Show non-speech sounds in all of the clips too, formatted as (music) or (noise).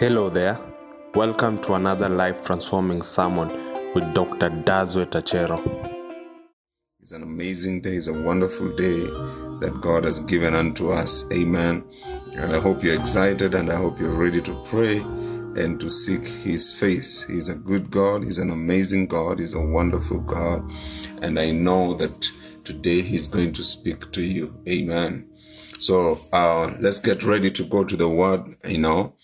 Hello there. Welcome to another life transforming sermon with Dr. Dodzweit Achero. It's an amazing day. It's a wonderful day that God has given unto us. Amen. And I hope you're excited and I hope you're ready to pray and to seek His face. He's a good God. He's an amazing God. He's a wonderful God. And I know that today He's going to speak to you. Amen. So uh, let's get ready to go to the Word. You know,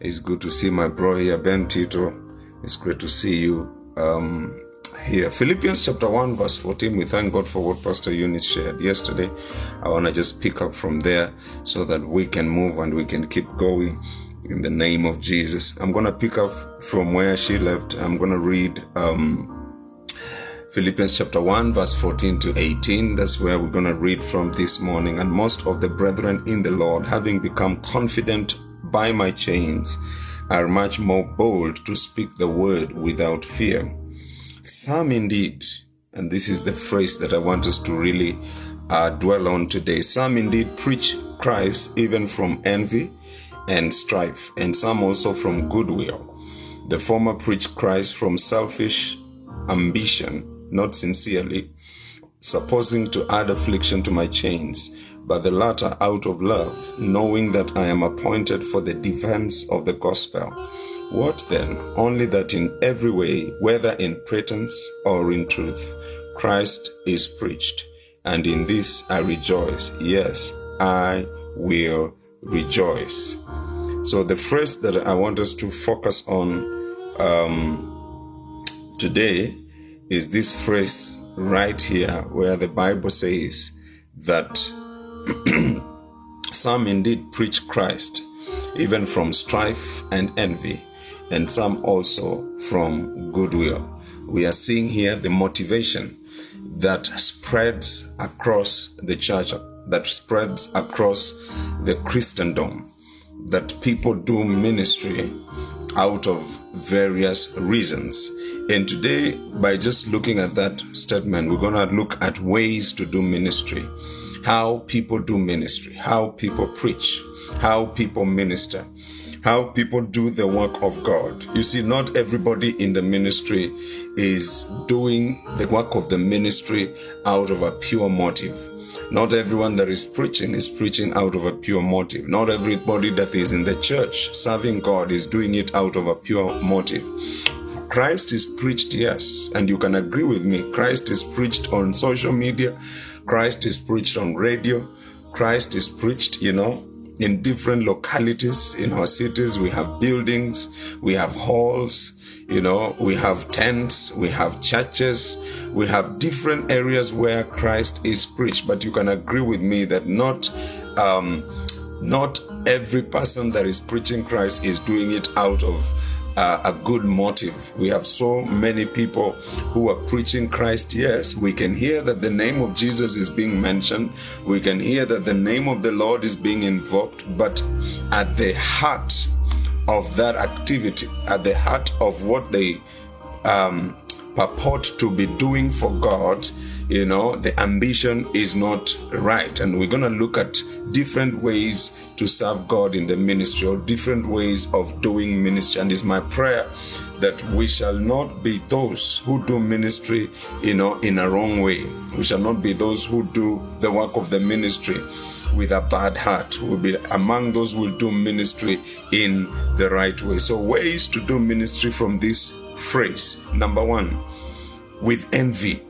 it's good to see my bro here, Ben Tito. It's great to see you um, here. Philippians chapter 1, verse 14. We thank God for what Pastor Eunice shared yesterday. I want to just pick up from there so that we can move and we can keep going in the name of Jesus. I'm going to pick up from where she left. I'm going to read um, Philippians chapter 1, verse 14 to 18. That's where we're going to read from this morning. And most of the brethren in the Lord, having become confident by my chains, are much more bold to speak the word without fear. Some indeed, and this is the phrase that I want us to really uh, dwell on today. Some indeed preach Christ even from envy and strife, and some also from goodwill. The former preach Christ from selfish ambition, not sincerely, supposing to add affliction to my chains, but the latter out of love, knowing that I am appointed for the defense of the gospel. What then? Only that in every way, whether in pretense or in truth, Christ is preached. And in this I rejoice. Yes, I will rejoice. So, the phrase that I want us to focus on um, today is this phrase right here, where the Bible says that (clears throat) some indeed preach Christ, even from strife and envy, and some also from goodwill. We are seeing here the motivation that spreads across the church, that spreads across the Christendom, that people do ministry out of various reasons. And today, by just looking at that statement, we're going to look at ways to do ministry, how people do ministry, how people preach, how people minister, how people do the work of God. You see, not everybody in the ministry is doing the work of the ministry out of a pure motive. Not everyone that is preaching is preaching out of a pure motive. Not everybody that is in the church serving God is doing it out of a pure motive. Christ is preached, yes, and you can agree with me. Christ is preached on social media, Christ is preached on radio, Christ is preached, you know, in different localities in our cities. We have buildings, we have halls, you know, we have tents, we have churches, we have different areas where Christ is preached. But you can agree with me that not, um, not every person that is preaching Christ is doing it out of uh, a good motive. We have so many people who are preaching Christ. Yes, we can hear that the name of Jesus is being mentioned. We can hear that the name of the Lord is being invoked. But at the heart of that activity, at the heart of what they um, purport to be doing for God, you know, the ambition is not right. And we're going to look at different ways to serve God in the ministry or different ways of doing ministry. And it's my prayer that we shall not be those who do ministry, you know, in a wrong way. We shall not be those who do the work of the ministry with a bad heart. We'll be among those who will do ministry in the right way. So, ways to do ministry from this phrase. Number one, with envy.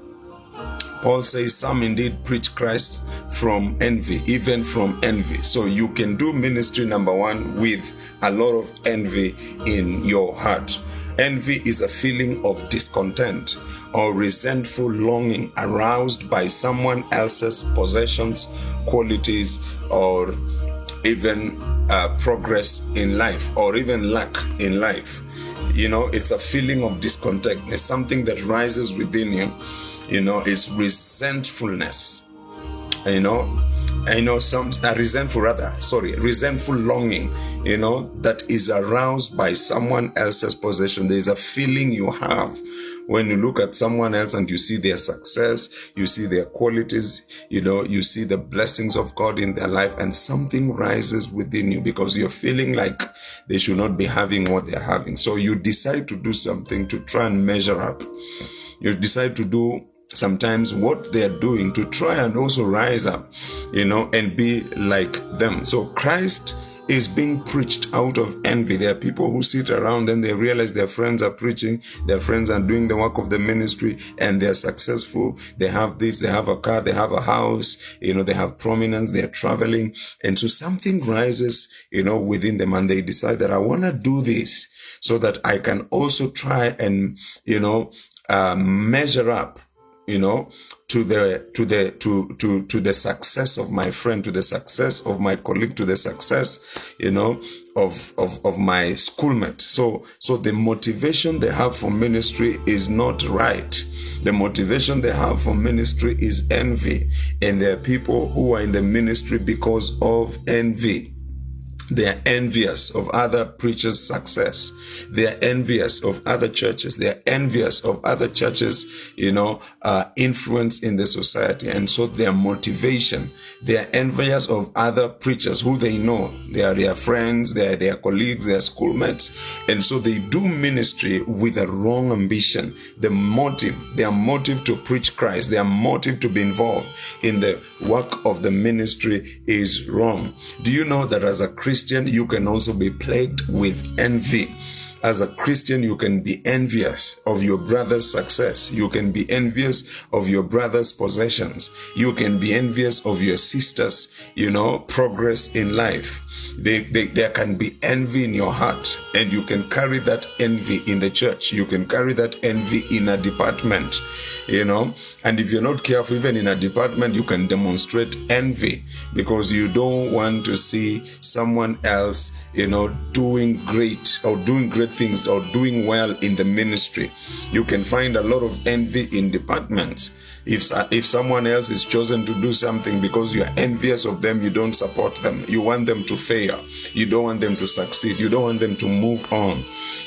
Paul says some indeed preach Christ from envy, even from envy. So you can do ministry number one with a lot of envy in your heart. Envy is a feeling of discontent or resentful longing aroused by someone else's possessions, qualities, or even uh, progress in life, or even lack in life. You know, it's a feeling of discontent. It's something that rises within you you know, is resentfulness. You know, I know some uh, resentful rather, sorry, resentful longing, you know, that is aroused by someone else's possession. There is a feeling you have when you look at someone else and you see their success, you see their qualities, you know, you see the blessings of God in their life, and something rises within you because you're feeling like they should not be having what they're having. So you decide to do something to try and measure up. You decide to do sometimes what they're doing to try and also rise up, you know, and be like them. So Christ is being preached out of envy. There are people who sit around and they realize their friends are preaching, their friends are doing the work of the ministry and they're successful. They have this, they have a car, they have a house, you know, they have prominence, they're traveling. And so something rises, you know, within them and they decide that I want to do this so that I can also try and, you know, uh, measure up you know to the to the to to to the success of my friend to the success of my colleague to the success you know of of of my schoolmate. So so the motivation they have for ministry is not right. The motivation they have for ministry is envy. And there are people who are in the ministry because of envy they are envious of other preachers' success. They are envious of other churches. They are envious of other churches, you know, uh, influence in the society. And so their motivation, they are envious of other preachers who they know. They are their friends, they are their colleagues, their schoolmates. And so they do ministry with a wrong ambition. The motive, their motive to preach Christ, their motive to be involved in the work of the ministry is wrong. Do you know that as a Christian, Christian, you can also be plagued with envy. As a Christian, you can be envious of your brother's success. You can be envious of your brother's possessions. You can be envious of your sister's, you know, progress in life. They, they, there can be envy in your heart, and you can carry that envy in the church. You can carry that envy in a department, you know. And if you're not careful, even in a department, you can demonstrate envy because you don't want to see someone else, you know, doing great or doing great things or doing well in the ministry. You can find a lot of envy in departments. If, if someone else is chosen to do something because you're envious of them, you don't support them. You want them to fail. You don't want them to succeed. You don't want them to move on.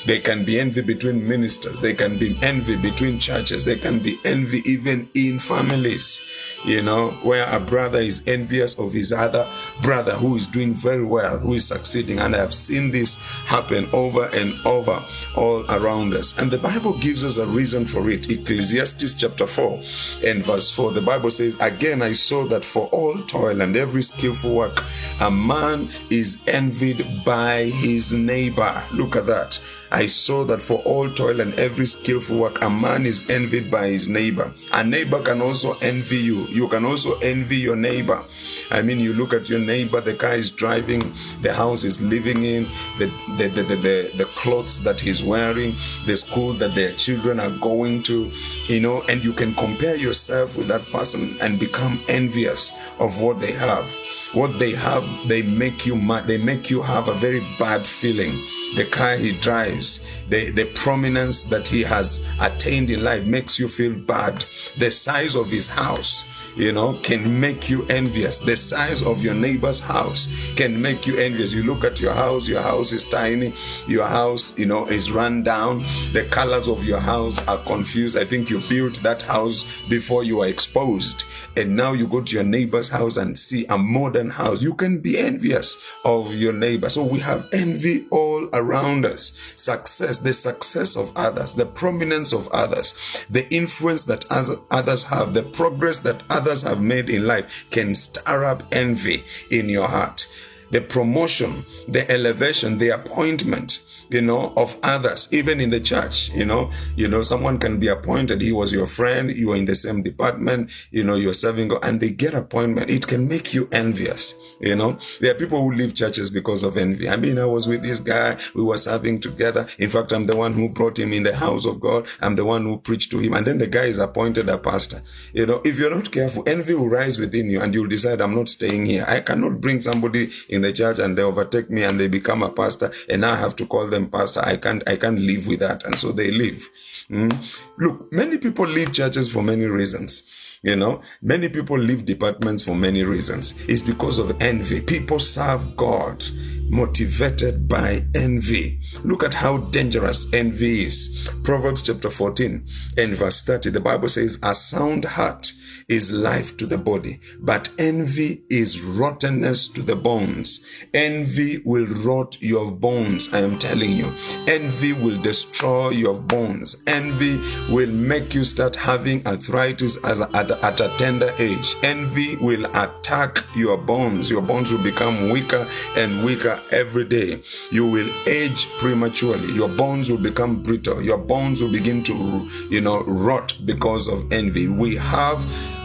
There can be envy between ministers. There can be envy between churches. There can be envy even in families, you know, where a brother is envious of his other brother who is doing very well, who is succeeding. And I have seen this happen over and over all around us. And the Bible gives us a reason for it. Ecclesiastes chapter 4 and verse 4, the Bible says, Again, I saw that for all toil and every skillful work, a man is envied by his neighbor. Look at that. I saw that for all toil and every skillful work, a man is envied by his neighbor. A neighbor can also envy you. You can also envy your neighbor. I mean, you look at your neighbor, the car is driving, the house he's living in, the, the, the, the, the, the clothes that he's wearing, the school that their children are going to, you know, and you can compare yourself with that person and become envious of what they have what they have they make you mad they make you have a very bad feeling. The car he drives the, the prominence that he has attained in life makes you feel bad. The size of his house you know, can make you envious. The size of your neighbor's house can make you envious. You look at your house, your house is tiny, your house, you know, is run down. The colors of your house are confused. I think you built that house before you were exposed. And now you go to your neighbor's house and see a modern house. You can be envious of your neighbor. So we have envy all around us. Success, the success of others, the prominence of others, the influence that others have, the progress that others others have made in life can stir up envy in your heart. The promotion, the elevation, the appointment, you know, of others, even in the church, you know, you know, someone can be appointed. He was your friend. You were in the same department, you know, you're serving and they get appointment. It can make you envious. You know, there are people who leave churches because of envy. I mean, I was with this guy. We were serving together. In fact, I'm the one who brought him in the house of God. I'm the one who preached to him. And then the guy is appointed a pastor. You know, if you're not careful, envy will rise within you and you'll decide, I'm not staying here. I cannot bring somebody in the church and they overtake me and they become a pastor and I have to call them pastor. I can't, I can't live with that. And so they leave. Mm? Look, many people leave churches for many reasons. You know, many people leave departments for many reasons. It's because of envy. People serve God motivated by envy. Look at how dangerous envy is. Proverbs chapter 14 and verse 30, the Bible says, A sound heart is life to the body, but envy is rottenness to the bones. Envy will rot your bones, I am telling you. Envy will destroy your bones. Envy will make you start having arthritis as at, at a tender age. Envy will attack your bones. Your bones will become weaker and weaker every day. You will age prematurely. Your bones will become brittle. Your bones will begin to, you know, rot because of envy. We have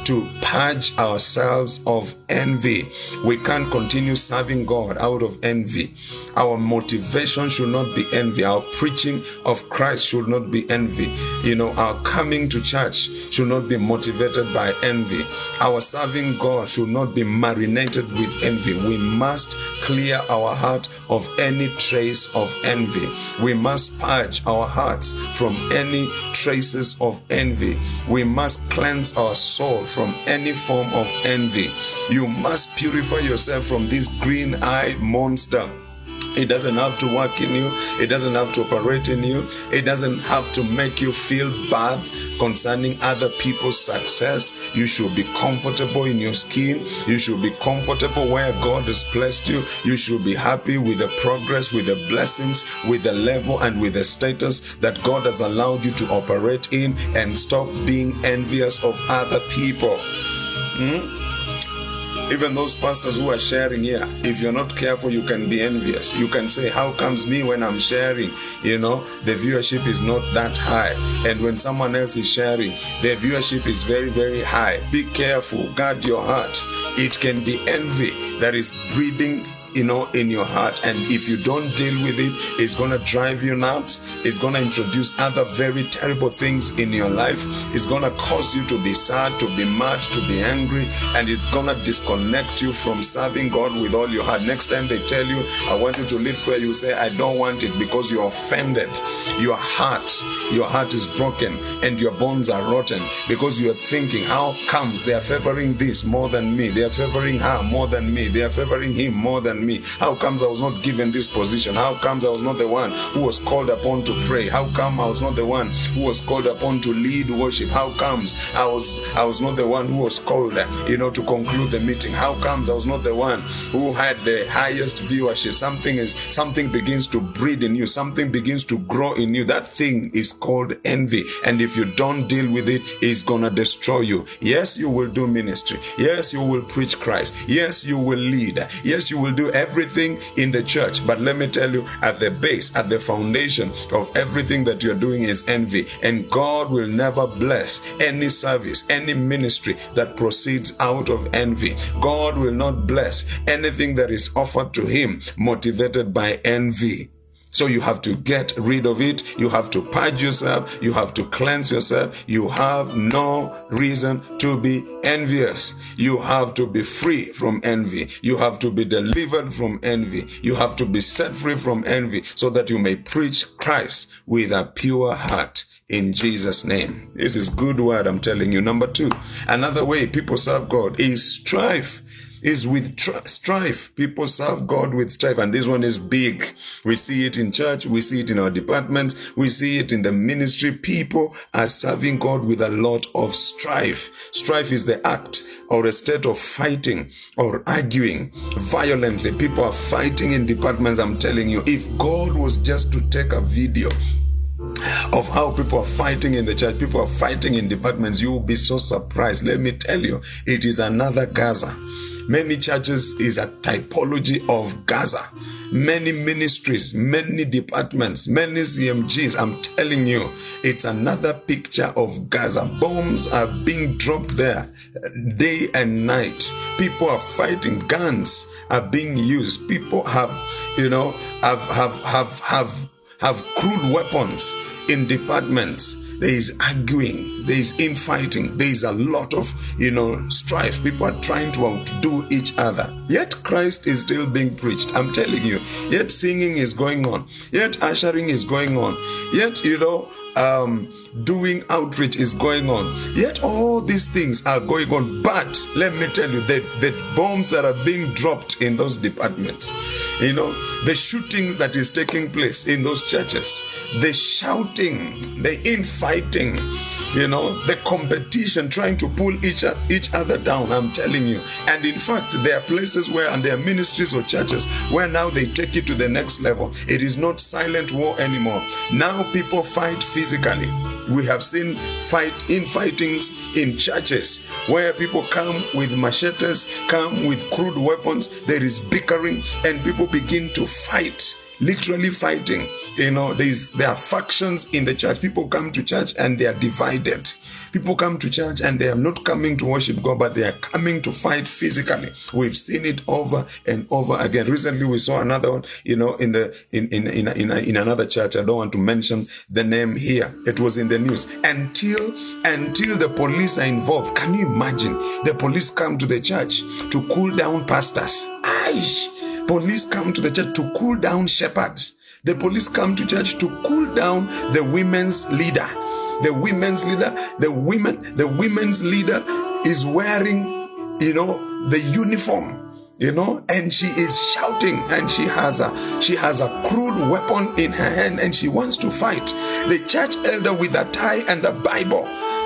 to purge ourselves of envy. We can't continue serving God out of envy. Our motivation should not be envy. Our preaching of Christ should not be envy. You know, our coming to church should not be motivated by envy. Our serving God should not be marinated with envy. We must clear our heart of any trace of envy. We must purge our hearts from any traces of envy. We must cleanse our soul from any form of envy. You must purify yourself from this green eyed monster. It doesn't have to work in you. It doesn't have to operate in you. It doesn't have to make you feel bad concerning other people's success. You should be comfortable in your skin. You should be comfortable where God has placed you. You should be happy with the progress, with the blessings, with the level, and with the status that God has allowed you to operate in and stop being envious of other people. Hmm? Even those pastors who are sharing here, if you're not careful, you can be envious. You can say, How comes me when I'm sharing? You know, the viewership is not that high. And when someone else is sharing, their viewership is very, very high. Be careful, guard your heart. It can be envy that is breeding you know, in your heart. And if you don't deal with it, it's going to drive you nuts. It's going to introduce other very terrible things in your life. It's going to cause you to be sad, to be mad, to be angry, and it's going to disconnect you from serving God with all your heart. Next time they tell you, I want you to lead prayer, you say, I don't want it because you're offended. Your heart, your heart is broken and your bones are rotten because you're thinking, how comes they are favoring this more than me? They are favoring her more than me. They are favoring him more than me? How comes I was not given this position? How comes I was not the one who was called upon to pray? How come I was not the one who was called upon to lead worship? How comes I was I was not the one who was called, you know, to conclude the meeting? How comes I was not the one who had the highest viewership? Something is something begins to breed in you, something begins to grow in you. That thing is called envy. And if you don't deal with it, it's gonna destroy you. Yes, you will do ministry. Yes, you will preach Christ. Yes, you will lead. Yes, you will do everything in the church. But let me tell you, at the base, at the foundation of everything that you're doing is envy. And God will never bless any service, any ministry that proceeds out of envy. God will not bless anything that is offered to Him motivated by envy. So you have to get rid of it. You have to purge yourself. You have to cleanse yourself. You have no reason to be envious. You have to be free from envy. You have to be delivered from envy. You have to be set free from envy so that you may preach Christ with a pure heart in Jesus' name. This is good word, I'm telling you. Number two, another way people serve God is strife is with tr- strife. People serve God with strife, and this one is big. We see it in church, we see it in our departments, we see it in the ministry. People are serving God with a lot of strife. Strife is the act or a state of fighting or arguing violently. People are fighting in departments. I'm telling you, if God was just to take a video of how people are fighting in the church, people are fighting in departments, you will be so surprised. Let me tell you, it is another Gaza. Many churches is a typology of Gaza. Many ministries, many departments, many CMGs. I'm telling you, it's another picture of Gaza. Bombs are being dropped there day and night. People are fighting. Guns are being used. People have, you know, have have have have have crude weapons in departments there is arguing, there is infighting, there is a lot of, you know, strife. People are trying to outdo each other. Yet Christ is still being preached. I'm telling you. Yet singing is going on. Yet ushering is going on. Yet, you know, um, doing outreach is going on. Yet all these things are going on. But let me tell you that the bombs that are being dropped in those departments, you know, the shootings that is taking place in those churches, the shouting, the infighting, you know the competition trying to pull each, each other down i'm telling you and in fact there are places where and there are ministries or churches where now they take it to the next level it is not silent war anymore now people fight physically we have seen fight infightings in churches where people come with machetes come with crude weapons. There is bickering and people begin to fight literally fighting. You know, there's there are factions in the church. People come to church and they are divided. People come to church and they are not coming to worship God, but they are coming to fight physically. We've seen it over and over again. Recently, we saw another one. You know, in the in in in in, in another church. I don't want to mention the name here. It was in the news until until the police are involved. Can you imagine? The police come to the church to cool down pastors. Aish police come to the church to cool down shepherds. The police come to church to cool down the women's leader. The women's leader, the women, the women's leader is wearing, you know, the uniform you know and she is shouting and she has a she has a crude weapon in her hand and she wants to fight the church elder with a tie and a bible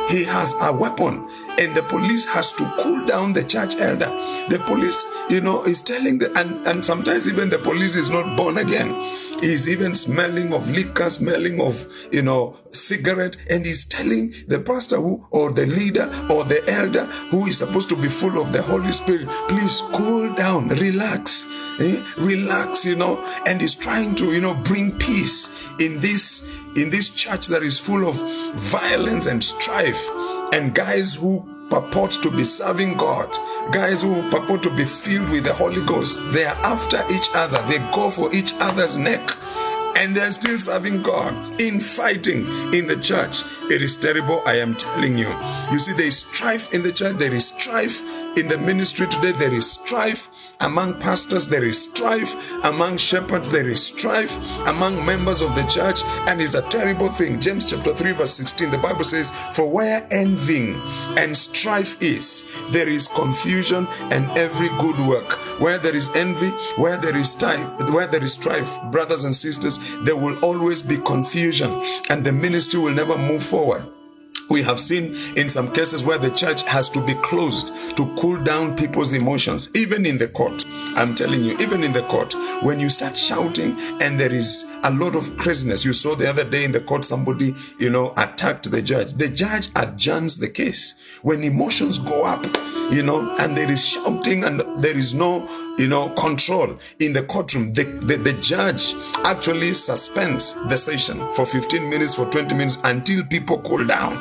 he has a weapon and the police has to cool down the church elder. The police you know is telling the and, and sometimes even the police is not born again. He's even smelling of liquor smelling of you know cigarette. And he's telling the pastor who or the leader or the elder who is supposed to be full of the holy spirit please cool down relax eh? relax you know. And he's trying to you know bring peace in this in this church that is full of violence and strife and guys who purport to be serving God, guys who purport to be filled with the Holy Ghost, they are after each other, they go for each other's neck. And they're still serving God in fighting in the church. It is terrible, I am telling you. You see, there is strife in the church, there is strife in the ministry today, there is strife among pastors, there is strife among shepherds, there is strife among members of the church, and it's a terrible thing. James chapter 3, verse 16, the Bible says, For where envying and strife is, there is confusion and every good work. Where there is envy, where there is strife, where there is strife, brothers and sisters, there will always be confusion, and the ministry will never move forward. We have seen in some cases where the church has to be closed to cool down people's emotions, even in the court. I'm telling you, even in the court, when you start shouting and there is a lot of craziness. You saw the other day in the court somebody, you know, attacked the judge. The judge adjourns the case. When emotions go up, you know, and there is shouting and there is no, you know, control in the courtroom, the, the, the judge actually suspends the session for 15 minutes, for 20 minutes until people cool down.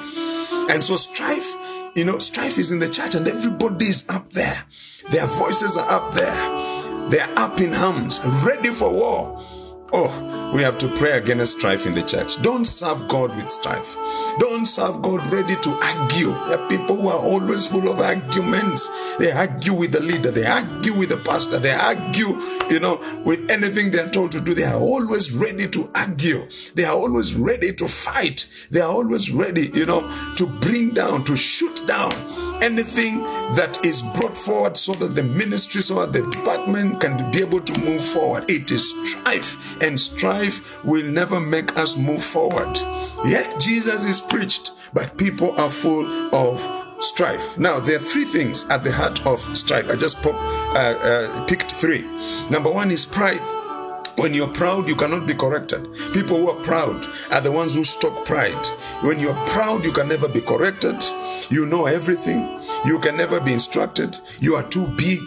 And so strife, you know, strife is in the church and everybody is up there. Their voices are up there. They're up in arms, ready for war. Oh, we have to pray against strife in the church. Don't serve God with strife. Don't serve God ready to argue. There are people who are always full of arguments. They argue with the leader, they argue with the pastor, they argue, you know, with anything they are told to do. They are always ready to argue. They are always ready to fight. They are always ready, you know, to bring down, to shoot down anything that is brought forward so that the ministry, so that the department can be able to move forward. It is strife, and strife will never make us move forward. Yet Jesus is preached, but people are full of strife. Now, there are three things at the heart of strife. I just pop, uh, uh, picked three. Number one is pride. When you're proud, you cannot be corrected. People who are proud are the ones who stock pride. When you're proud, you can never be corrected. You know everything. You can never be instructed. You are too big.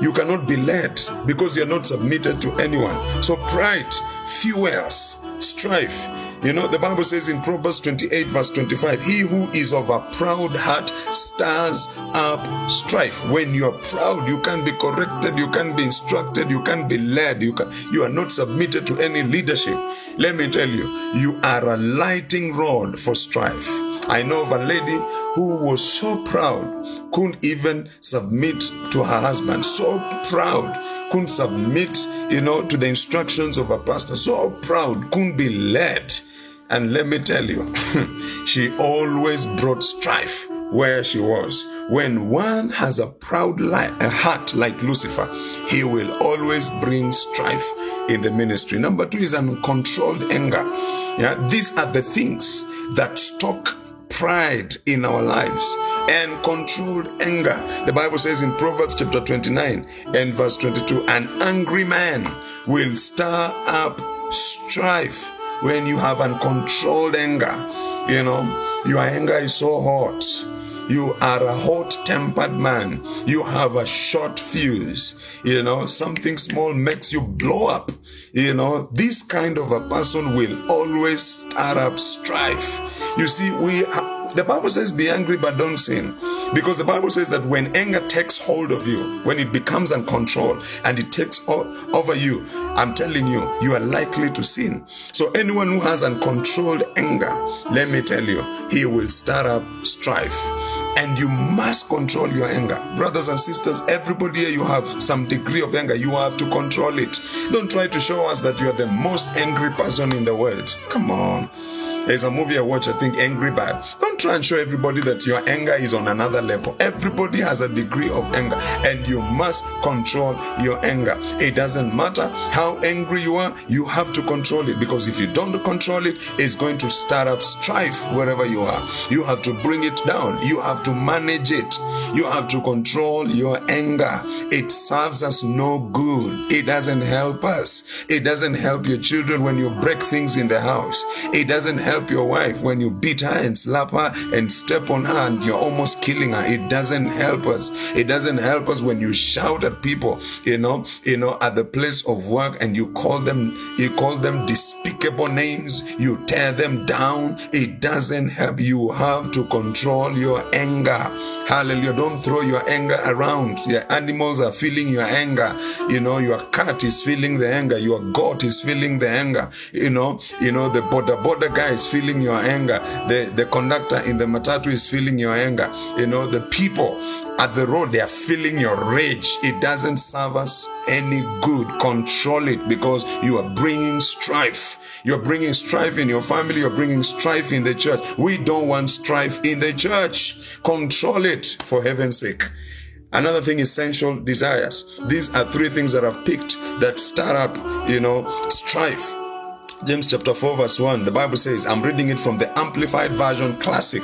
You cannot be led because you're not submitted to anyone. So pride fuels strife. You know, the Bible says in Proverbs 28, verse 25, He who is of a proud heart stirs up strife. When you're proud, you can't be corrected, you can't be instructed, you can't be led, you, can, you are not submitted to any leadership. Let me tell you, you are a lighting rod for strife. I know of a lady who was so proud, couldn't even submit to her husband, so proud, couldn't submit, you know, to the instructions of a pastor, so proud, couldn't be led And let me tell you, (laughs) she always brought strife where she was. When one has a proud li- a heart like Lucifer, he will always bring strife in the ministry. Number two is uncontrolled anger. Yeah, these are the things that stock pride in our lives and controlled anger. The Bible says in Proverbs chapter 29 and verse 22 an angry man will stir up strife when you have uncontrolled anger. You know, your anger is so hot. You are a hot tempered man. You have a short fuse. You know, something small makes you blow up. You know, this kind of a person will always stir up strife. You see, we, the Bible says, be angry, but don't sin. Because the Bible says that when anger takes hold of you, when it becomes uncontrolled and it takes over you, I'm telling you, you are likely to sin. So anyone who has uncontrolled anger, let me tell you, he will start up strife and you must control your anger. Brothers and sisters, everybody here, you have some degree of anger. You have to control it. Don't try to show us that you are the most angry person in the world. Come on. There's a movie I watch, I think Angry Bird. Don't try and show everybody that your anger is on another level. Everybody has a degree of anger, and you must control your anger. It doesn't matter how angry you are, you have to control it because if you don't control it, it's going to start up strife wherever you are. You have to bring it down, you have to manage it, you have to control your anger. It serves us no good, it doesn't help us, it doesn't help your children when you break things in the house, it doesn't help help your wife when you beat her and slap her and step on her and you're almost killing her. It doesn't help us. It doesn't help us when you shout at people, you know, you know, at the place of work and you call them, you call them despicable names, you tear them down. It doesn't help. You have to control your anger. Hallelujah. Don't throw your anger around. Your animals are feeling your anger. You know, your cat is feeling the anger. Your goat is feeling the anger. You know, you know, the border border guy is feeling your anger. The, the conductor in the matatu is feeling your anger. You know, the people at the road, they are feeling your rage. It doesn't serve us any good. Control it because you are bringing strife. You're bringing strife in your family. You're bringing strife in the church. We don't want strife in the church. Control it for heaven's sake. Another thing is sensual desires. These are three things that I've picked that start up, you know, strife. James chapter 4, verse 1, the Bible says, I'm reading it from the Amplified Version Classic.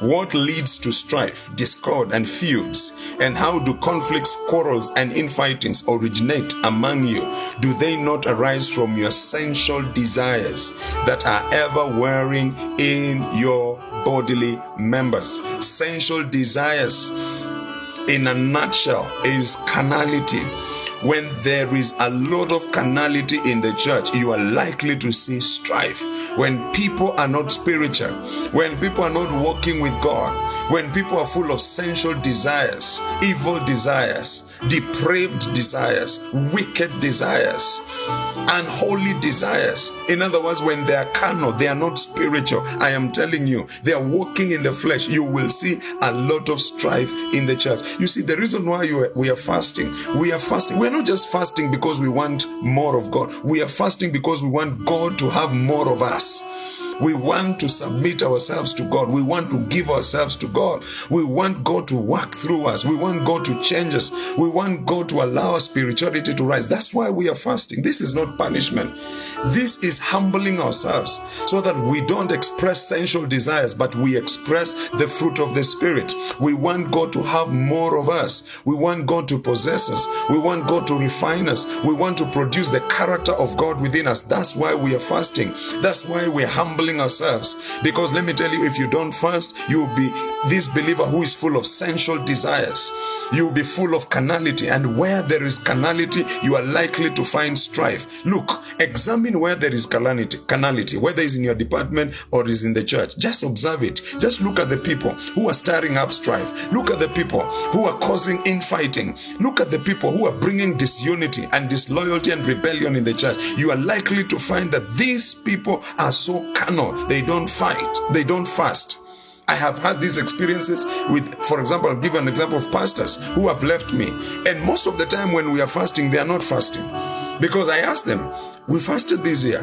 What leads to strife, discord, and feuds? And how do conflicts, quarrels, and infightings originate among you? Do they not arise from your sensual desires that are ever wearing in your bodily members? Sensual desires, in a nutshell, is carnality when there is a lot of carnality in the church, you are likely to see strife. When people are not spiritual, when people are not walking with God, when people are full of sensual desires, evil desires, depraved desires, wicked desires, unholy desires. In other words, when they are carnal, they are not spiritual. I am telling you, they are walking in the flesh. You will see a lot of strife in the church. You see, the reason why are, we are fasting, we are fasting. We are not just fasting because we want more of God, we are fasting because we want God to have more of us. We want to submit ourselves to God. We want to give ourselves to God. We want God to work through us. We want God to change us. We want God to allow our spirituality to rise. That's why we are fasting. This is not punishment. This is humbling ourselves so that we don't express sensual desires, but we express the fruit of the Spirit. We want God to have more of us. We want God to possess us. We want God to refine us. We want to produce the character of God within us. That's why we are fasting. That's why we're humbling ourselves. Because let me tell you, if you don't fast, you'll be this believer who is full of sensual desires. You'll be full of carnality. And where there is carnality, you are likely to find strife. Look, examine where there is carnality, carnality, whether it's in your department or is in the church. Just observe it. Just look at the people who are stirring up strife. Look at the people who are causing infighting. Look at the people who are bringing disunity and disloyalty and rebellion in the church. You are likely to find that these people are so carnal. They don't fight. They don't fast. I have had these experiences with, for example, I'll give an example of pastors who have left me. And most of the time when we are fasting, they are not fasting. Because I ask them, we fasted this year.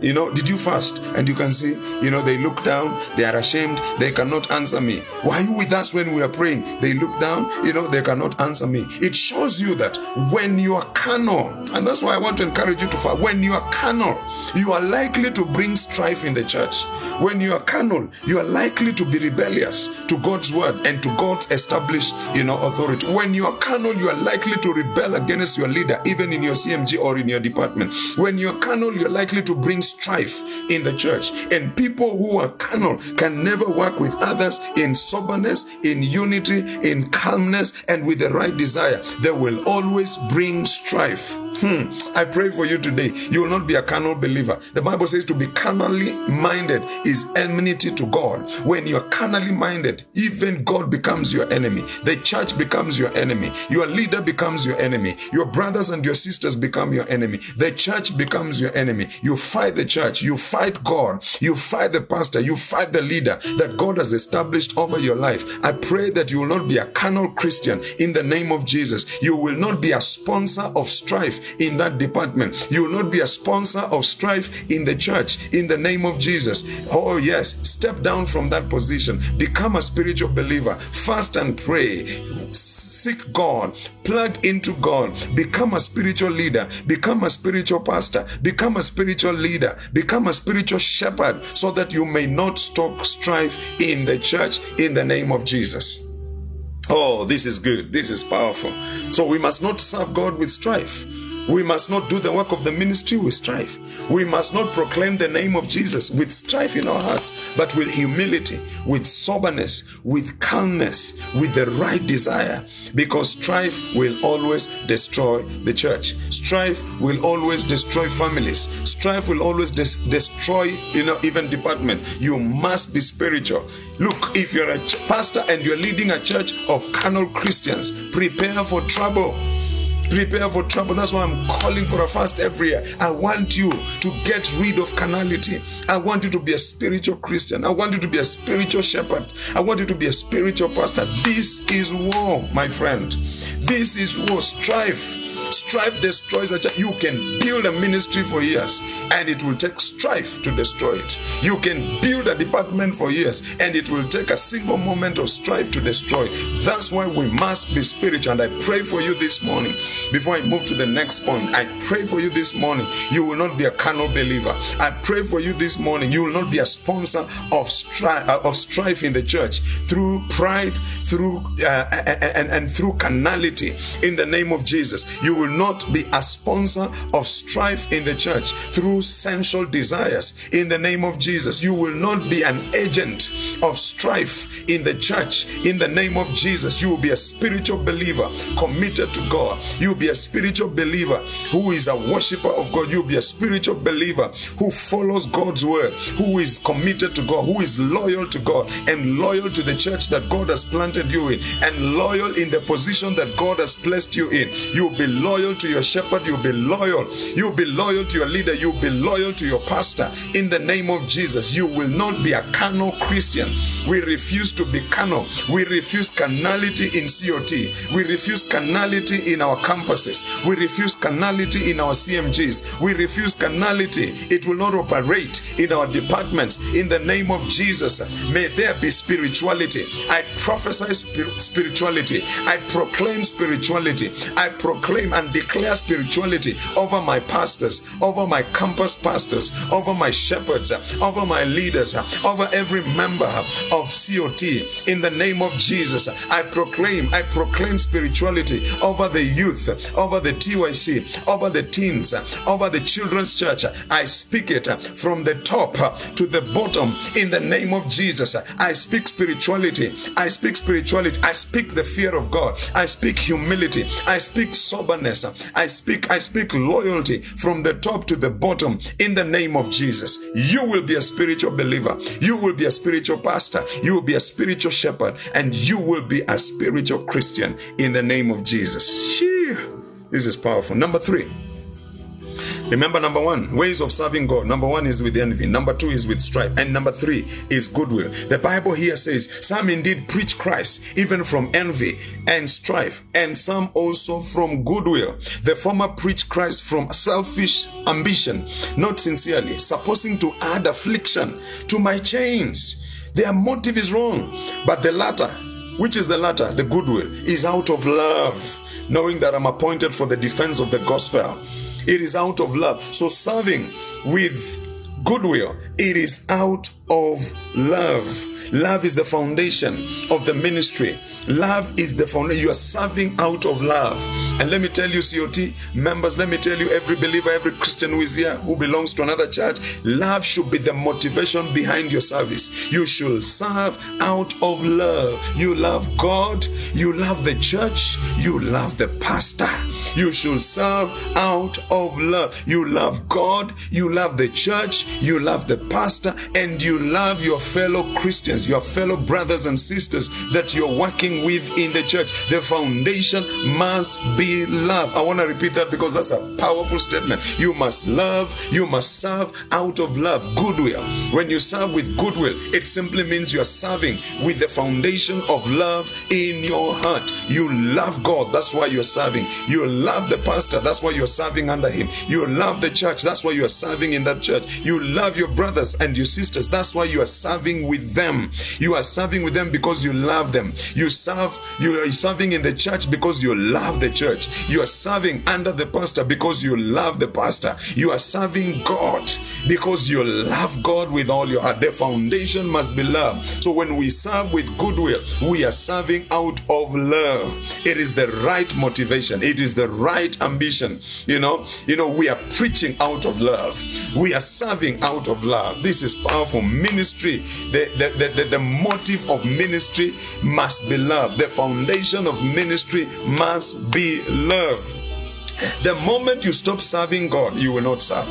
You know, did you fast? And you can see, you know, they look down, they are ashamed, they cannot answer me. Why are you with us when we are praying? They look down, you know, they cannot answer me. It shows you that when you are carnal, and that's why I want to encourage you to fast, when you are carnal, you are likely to bring strife in the church. When you are carnal, you are likely to be rebellious to God's word and to God's established, you know, authority. When you are carnal, you are likely to rebel against your leader, even in your CMG or in your department. When you are carnal, you're likely to bring strife in the church. And people who are carnal can never work with others in soberness, in unity, in calmness, and with the right desire. They will always bring strife. Hmm. I pray for you today. You will not be a carnal believer. The Bible says to be carnally minded is enmity to God. When you're carnally minded, even God becomes your enemy. The church becomes your enemy. Your leader becomes your enemy. Your brothers and your sisters become your enemy. The church becomes your enemy. You fight the church. You fight God. You fight the pastor. You fight the leader that God has established over your life. I pray that you will not be a carnal Christian in the name of Jesus. You will not be a sponsor of strife in that department. You will not be a sponsor of strife in the church in the name of Jesus. Oh, yes, step down from that position. Become a spiritual believer. Fast and pray. Seek God. Plug into God. Become a spiritual leader. Become a spiritual pastor. Become a spiritual leader. Become a spiritual shepherd so that you may not stoke strife in the church in the name of Jesus. Oh, this is good. This is powerful. So we must not serve God with strife. We must not do the work of the ministry with strife. We must not proclaim the name of Jesus with strife in our hearts, but with humility, with soberness, with calmness, with the right desire, because strife will always destroy the church. Strife will always destroy families. Strife will always des- destroy, you know, even departments. You must be spiritual. Look, if you're a ch- pastor and you're leading a church of carnal Christians, prepare for trouble. Prepare for trouble. That's why I'm calling for a fast every year. I want you to get rid of carnality. I want you to be a spiritual Christian. I want you to be a spiritual shepherd. I want you to be a spiritual pastor. This is war, my friend. This is war. Strife. Strife destroys a church. You can build a ministry for years and it will take strife to destroy it. You can build a department for years and it will take a single moment of strife to destroy. That's why we must be spiritual. And I pray for you this morning. Before I move to the next point, I pray for you this morning. You will not be a carnal believer. I pray for you this morning. You will not be a sponsor of strife, of strife in the church through pride, through uh, and, and through carnality. In the name of Jesus, you will not be a sponsor of strife in the church through sensual desires. In the name of Jesus, you will not be an agent of strife in the church. In the name of Jesus, you will be a spiritual believer committed to God. You will be a spiritual believer who is a worshiper of God. You will be a spiritual believer who follows God's word, who is committed to God, who is loyal to God and loyal to the church that God has planted you in, and loyal in the position that God has placed you in. You will be loyal to your shepherd. You'll be loyal. You'll be loyal to your leader. You'll be loyal to your pastor. In the name of Jesus, you will not be a carnal Christian. We refuse to be carnal. We refuse carnality in COT. We refuse carnality in our campuses. We refuse carnality in our CMGs. We refuse carnality. It will not operate in our departments. In the name of Jesus, may there be spirituality. I prophesy spirituality. I proclaim spirituality. I proclaim and declare spirituality over my pastors, over my campus pastors, over my shepherds, over my leaders, over every member of COT. In the name of Jesus, I proclaim, I proclaim spirituality over the youth, over the TYC, over the teens, over the children's church. I speak it from the top to the bottom in the name of Jesus. I speak spirituality. I speak spirituality. I speak the fear of God. I speak humility. I speak soberness. I speak, I speak loyalty from the top to the bottom in the name of Jesus. You will be a spiritual believer. You will be a spiritual pastor. You will be a spiritual shepherd and you will be a spiritual Christian in the name of Jesus. This is powerful. Number three, Remember, number one, ways of serving God. Number one is with envy. Number two is with strife. And number three is goodwill. The Bible here says, Some indeed preach Christ, even from envy and strife, and some also from goodwill. The former preach Christ from selfish ambition, not sincerely, supposing to add affliction to my chains. Their motive is wrong. But the latter, which is the latter, the goodwill, is out of love, knowing that I'm appointed for the defense of the gospel. It is out of love. So serving with goodwill, it is out of love. Love is the foundation of the ministry. Love is the foundation. You are serving out of love. And let me tell you, COT members, let me tell you, every believer, every Christian who is here, who belongs to another church, love should be the motivation behind your service. You should serve out of love. You love God, you love the church, you love the pastor. You should serve out of love. You love God, you love the church, you love the pastor, and you love your fellow Christians, your fellow brothers and sisters that you're working with in the church. The foundation must be love. I want to repeat that because that's a powerful statement. You must love, you must serve out of love, goodwill. When you serve with goodwill, it simply means you're serving with the foundation of love in your heart. You love God, that's why you're serving. You love the pastor, that's why you're serving under him. You love the church, that's why you're serving in that church. You love your brothers and your sisters, that's why you are serving with them. You are serving with them because you love them. You serve, you are serving in the church because you love the church. You are serving under the pastor because you love the pastor. You are serving God because you love God with all your heart. The foundation must be love. So when we serve with goodwill, we are serving out of love. It is the right motivation. It is the right ambition. You know, you know, we are preaching out of love. We are serving out of love. This is powerful ministry. The, the, the, the, the motive of ministry must be love. The foundation of ministry must be love. The moment you stop serving God, you will not serve.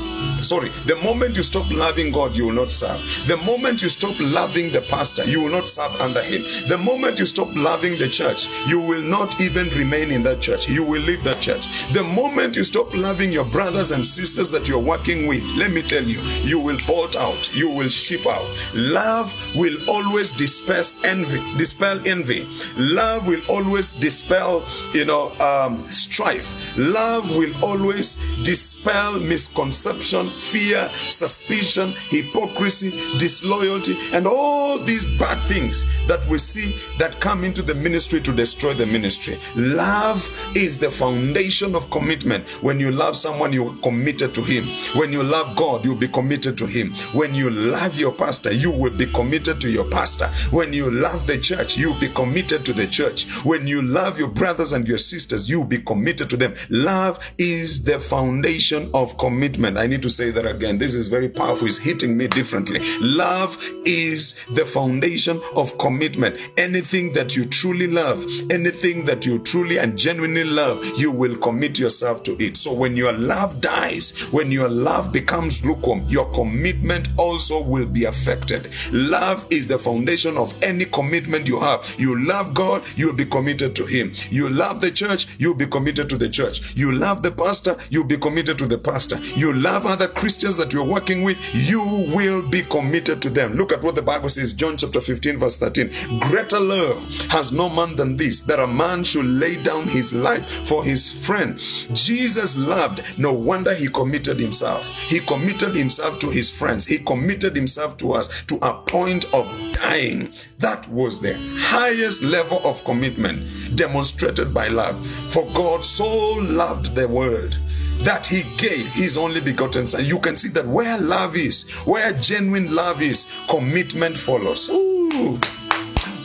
Sorry, the moment you stop loving God, you will not serve. The moment you stop loving the pastor, you will not serve under him. The moment you stop loving the church, you will not even remain in that church. You will leave that church. The moment you stop loving your brothers and sisters that you're working with, let me tell you, you will bolt out. You will ship out. Love will always disperse envy, dispel envy. Love will always dispel, you know, um, strife. Love will always dispel misconception, fear, suspicion, hypocrisy, disloyalty, and all these bad things that we see that come into the ministry to destroy the ministry. Love is the foundation of commitment. When you love someone, you're committed to him. When you love God, you'll be committed to him. When you love your pastor, you will be committed to your pastor. When you love the church, you'll be committed to the church. When you love your brothers and your sisters, you'll be committed to them. Love is the foundation of commitment. I need to say that again. This is very powerful. It's hitting me differently. Love is the foundation of commitment. Anything that you truly love, anything that you truly and genuinely love, you will commit yourself to it. So when your love dies, when your love becomes lukewarm, your commitment also will be affected. Love is the foundation of any commitment you have. You love God, you'll be committed to Him. You love the church, you'll be committed to the church. You love the pastor, you'll be committed to the pastor. You love other Christians that you're working with, you will be committed to them. Look at what the Bible says, John chapter 15, verse 13. Greater love has no man than this, that a man should lay down his life for his friend. Jesus loved, no wonder he committed himself. He committed himself to his friends, he committed himself to us to a point of dying. That was the highest level of commitment demonstrated by love. For God so loved the world that he gave his only begotten son. You can see that where love is, where genuine love is, commitment follows. Ooh.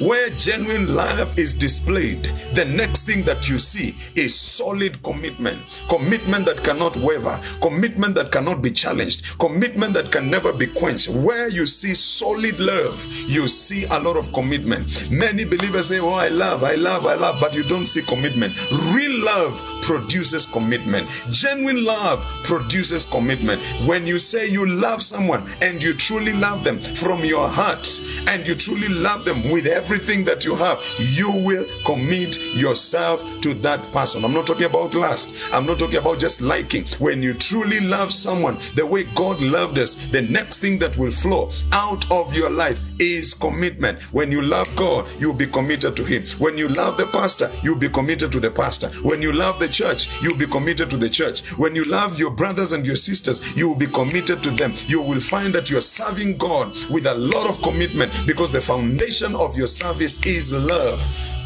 Where genuine love is displayed, the next thing that you see is solid commitment. Commitment that cannot waver, commitment that cannot be challenged, commitment that can never be quenched. Where you see solid love, you see a lot of commitment. Many believers say, Oh, I love, I love, I love, but you don't see commitment. Real love produces commitment. Genuine love produces commitment. When you say you love someone and you truly love them from your heart and you truly love them with everything that you have, you will commit yourself to that person. I'm not talking about lust. I'm not talking about just liking. When you truly love someone the way God loved us, the next thing that will flow out of your life is commitment. When you love God, you'll be committed to Him. When you love the pastor, you'll be committed to the pastor. When you love the church, you'll be committed to the church. When you love your brothers and your sisters, you will be committed to them. You will find that you're serving God with a lot of commitment because the foundation of your service is love.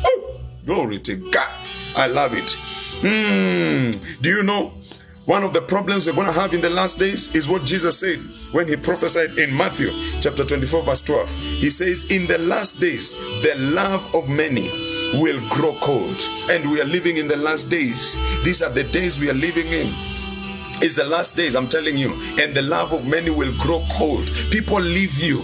Oh, glory to God. I love it. Hmm. Do you know? One of the problems we're going to have in the last days is what Jesus said when he prophesied in Matthew chapter 24, verse 12. He says, In the last days, the love of many will grow cold. And we are living in the last days. These are the days we are living in. It's the last days, I'm telling you. And the love of many will grow cold. People leave you.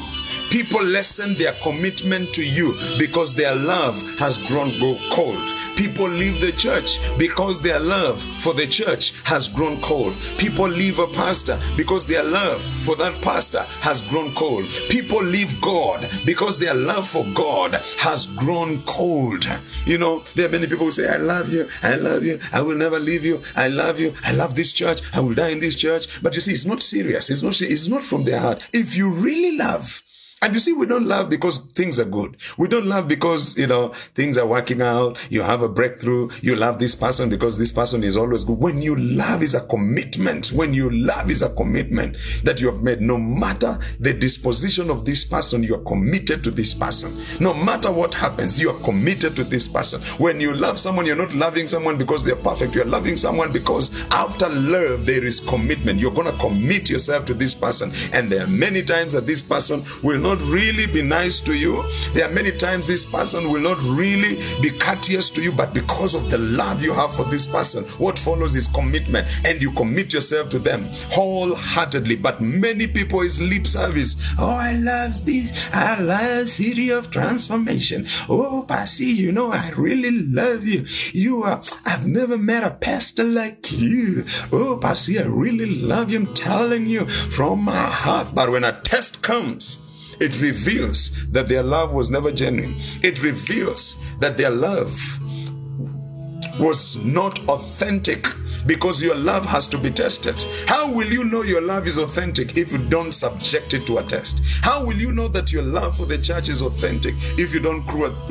People lessen their commitment to you because their love has grown cold. People leave the church because their love for the church has grown cold. People leave a pastor because their love for that pastor has grown cold. People leave God because their love for God has grown cold. You know, there are many people who say, I love you, I love you, I will never leave you, I love you, I love this church, I will die in this church. But you see, it's not serious, it's not, it's not from their heart. If you really love, and you see, we don't love because things are good. We don't love because, you know, things are working out. You have a breakthrough. You love this person because this person is always good. When you love is a commitment. When you love is a commitment that you have made. No matter the disposition of this person, you are committed to this person. No matter what happens, you are committed to this person. When you love someone, you're not loving someone because they're perfect. You're loving someone because after love, there is commitment. You're going to commit yourself to this person. And there are many times that this person will not not really be nice to you. There are many times this person will not really be courteous to you, but because of the love you have for this person, what follows is commitment, and you commit yourself to them wholeheartedly. But many people is lip service. Oh, I love this. I love City of Transformation. Oh, Pasi, you know, I really love you. You are, I've never met a pastor like you. Oh, Pasi, I really love you. I'm telling you from my heart. But when a test comes, it reveals that their love was never genuine. It reveals that their love was not authentic because your love has to be tested. How will you know your love is authentic if you don't subject it to a test? How will you know that your love for the church is authentic if you don't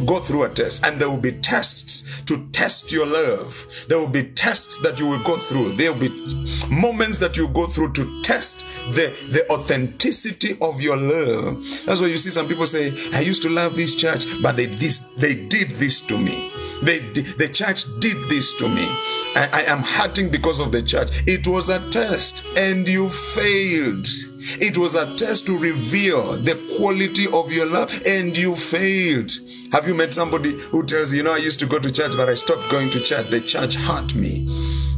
go through a test? And there will be tests to test your love. There will be tests that you will go through. There will be moments that you go through to test the, the authenticity of your love. That's why you see some people say, I used to love this church, but they this they did this to me. They, the church did this to me. I, I am hurting because of the church. It was a test and you failed. It was a test to reveal the quality of your love and you failed. Have you met somebody who tells you, you know, I used to go to church, but I stopped going to church. The church hurt me.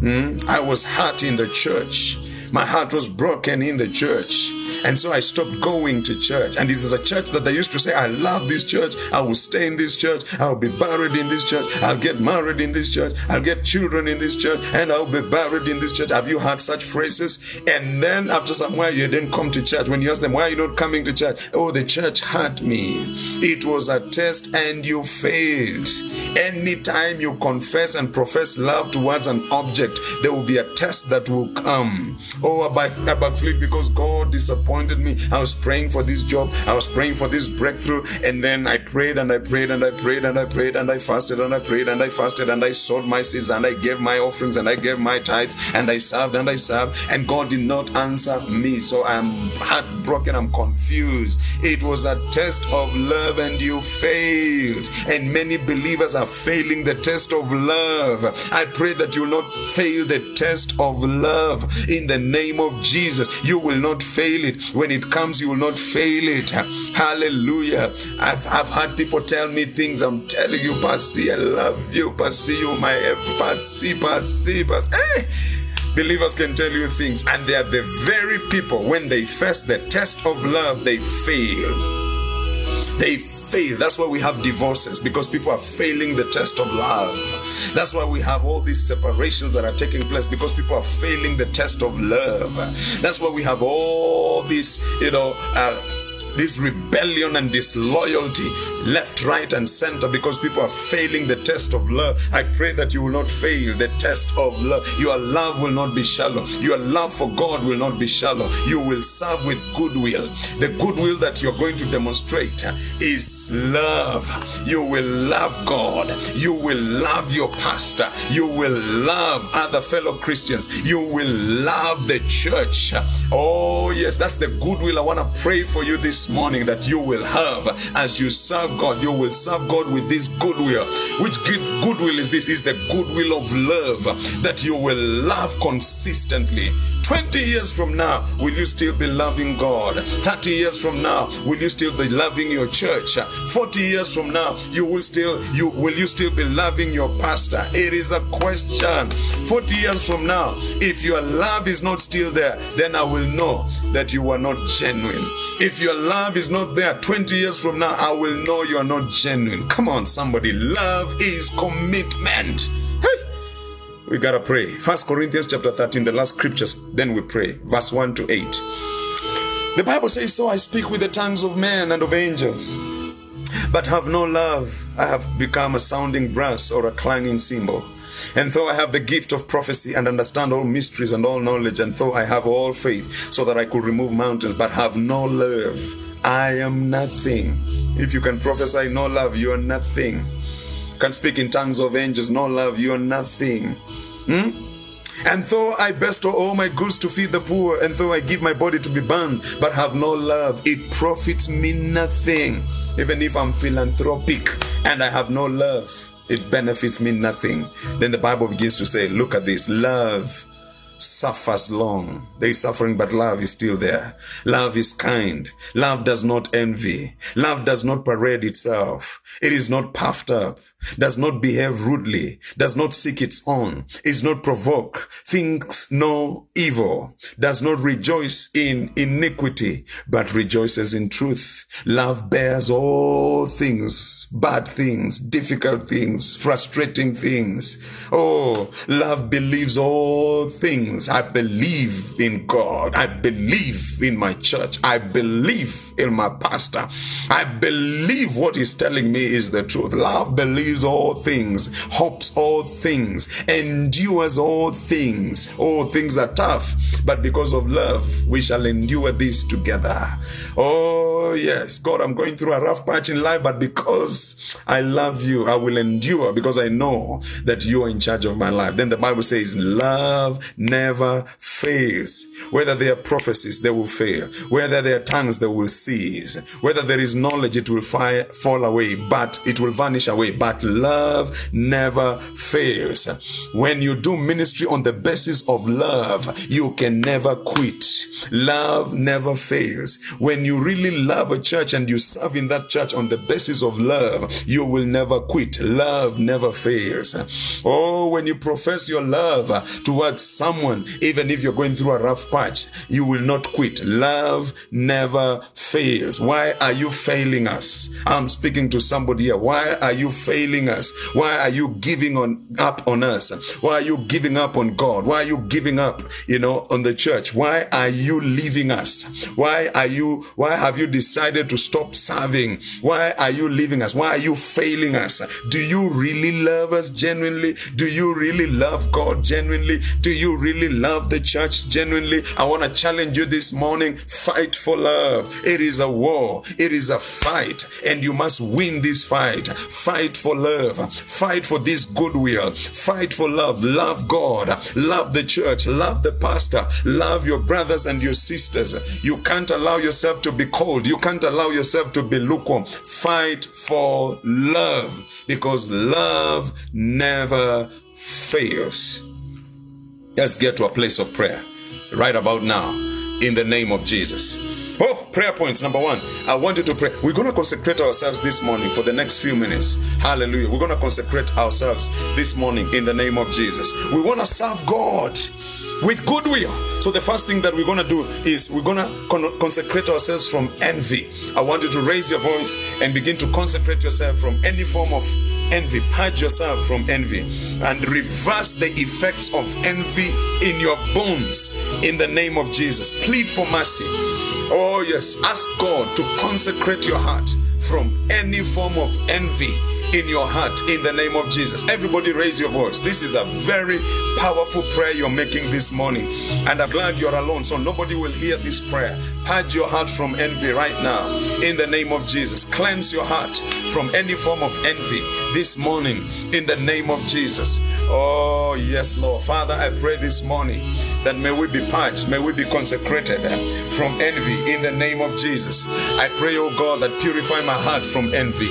Mm? I was hurt in the church. My heart was broken in the church. And so I stopped going to church. And it is a church that I used to say, I love this church. I will stay in this church. I'll be buried in this church. I'll get married in this church. I'll get children in this church. And I'll be buried in this church. Have you heard such phrases? And then after some while, you didn't come to church. When you ask them, why are you not coming to church? Oh, the church hurt me. It was a test and you failed. Anytime you confess and profess love towards an object, there will be a test that will come. Oh, I backslid because God disappointed disappointed me. I was praying for this job. I was praying for this breakthrough. And then I prayed and I prayed and I prayed and I prayed and I fasted and I prayed and I fasted and I sowed my seeds and I gave my offerings and I gave my tithes and I served and I served. And God did not answer me. So I'm heartbroken. I'm confused. It was a test of love and you failed. And many believers are failing the test of love. I pray that you will not fail the test of love in the name of Jesus. You will not fail it. When it comes, you will not fail it. Hallelujah. I've, I've had people tell me things. I'm telling you, Pasi, I love you. Pasi, you my Pasi, Pasi, Pasi. Hey! Eh! Believers can tell you things, and they are the very people when they face the test of love, they fail. They fail. That's why we have divorces because people are failing the test of love. That's why we have all these separations that are taking place because people are failing the test of love. That's why we have all these, you know, uh, this rebellion and disloyalty left, right, and center because people are failing the test of love. I pray that you will not fail the test of love. Your love will not be shallow. Your love for God will not be shallow. You will serve with goodwill. The goodwill that you're going to demonstrate is love. You will love God. You will love your pastor. You will love other fellow Christians. You will love the church. Oh, yes, that's the goodwill I want to pray for you this morning that you will have as you serve God. You will serve God with this goodwill. Which goodwill is this? Is the goodwill of love that you will love consistently. 20 years from now, will you still be loving God? 30 years from now, will you still be loving your church? 40 years from now, you will still you will you still be loving your pastor? It is a question. 40 years from now, if your love is not still there, then I will know that you are not genuine. If your love is not there 20 years from now, I will know you are not genuine. Come on, somebody. Love is commitment. We gotta pray. First Corinthians chapter 13, the last scriptures, then we pray. Verse 1 to 8. The Bible says, So I speak with the tongues of men and of angels, but have no love. I have become a sounding brass or a clanging cymbal. And though I have the gift of prophecy and understand all mysteries and all knowledge, and though I have all faith so that I could remove mountains, but have no love, I am nothing. If you can prophesy no love, you are nothing. Can speak in tongues of angels, no love, you are nothing. Hmm? And though I bestow all my goods to feed the poor, and though I give my body to be burned, but have no love, it profits me nothing. Even if I'm philanthropic and I have no love, it benefits me nothing. Then the Bible begins to say, Look at this love suffers long. There is suffering, but love is still there. Love is kind. Love does not envy. Love does not parade itself. It is not puffed up, does not behave rudely, does not seek its own, is not provoke, thinks no evil, does not rejoice in iniquity, but rejoices in truth. Love bears all things, bad things, difficult things, frustrating things. Oh, love believes all things. I believe in God. I believe in my church. I believe in my pastor. I believe what he's telling me is the truth. Love believes all things, hopes all things, endures all things. All things are tough, but because of love, we shall endure this together. Oh, yes, God, I'm going through a rough patch in life, but because I love you, I will endure because I know that you are in charge of my life. Then the Bible says, Love never fails. Whether there are prophecies, they will fail. Whether there are tongues, they will cease. Whether there is knowledge, it will fi- fall away, but it will vanish away. But love never fails. When you do ministry on the basis of love, you can never quit. Love never fails. When you really love a church and you serve in that church on the basis of love, you will never quit. Love never fails. Oh, when you profess your love towards someone, even if you're going through a rough patch, you will not quit. Love never fails. Why are you failing us? I'm speaking to somebody here. Why are you failing us? Why are you giving on up on us? Why are you giving up on God? Why are you giving up, you know, on the church? Why are you leaving us? Why are you why have you decided to stop serving? Why are you leaving us? Why are you failing us? Do you really love us genuinely? Do you really love God genuinely? Do you really love the church genuinely? I want to challenge you this morning. Fight for love. It is a war. It is a fight and you must win this fight. Fight for love. Fight for this goodwill. Fight for love. Love God. Love the church. Love the pastor. Love your brothers and your sisters. You can't allow yourself to be cold. You can't allow yourself to be lukewarm. Fight for love because love never fails. Let's get to a place of prayer right about now in the name of Jesus. Oh, prayer points. Number one, I want you to pray. We're going to consecrate ourselves this morning for the next few minutes. Hallelujah. We're going to consecrate ourselves this morning in the name of Jesus. We want to serve God with goodwill. So the first thing that we're going to do is we're going to con- consecrate ourselves from envy. I want you to raise your voice and begin to consecrate yourself from any form of envy. Purge yourself from envy and reverse the effects of envy in your bones in the name of Jesus. Plead for mercy. Oh, yes. Ask God to consecrate your heart from any form of envy in your heart in the name of Jesus. Everybody raise your voice. This is a very powerful prayer you're making this morning. And I'm glad you're alone, so nobody will hear this prayer. Purge your heart from envy right now in the name of Jesus. Cleanse your heart from any form of envy this morning in the name of Jesus. Oh, yes, Lord. Father, I pray this morning that may we be purged, may we be consecrated from envy in the name of Jesus. I pray, oh God, that purify my heart from envy.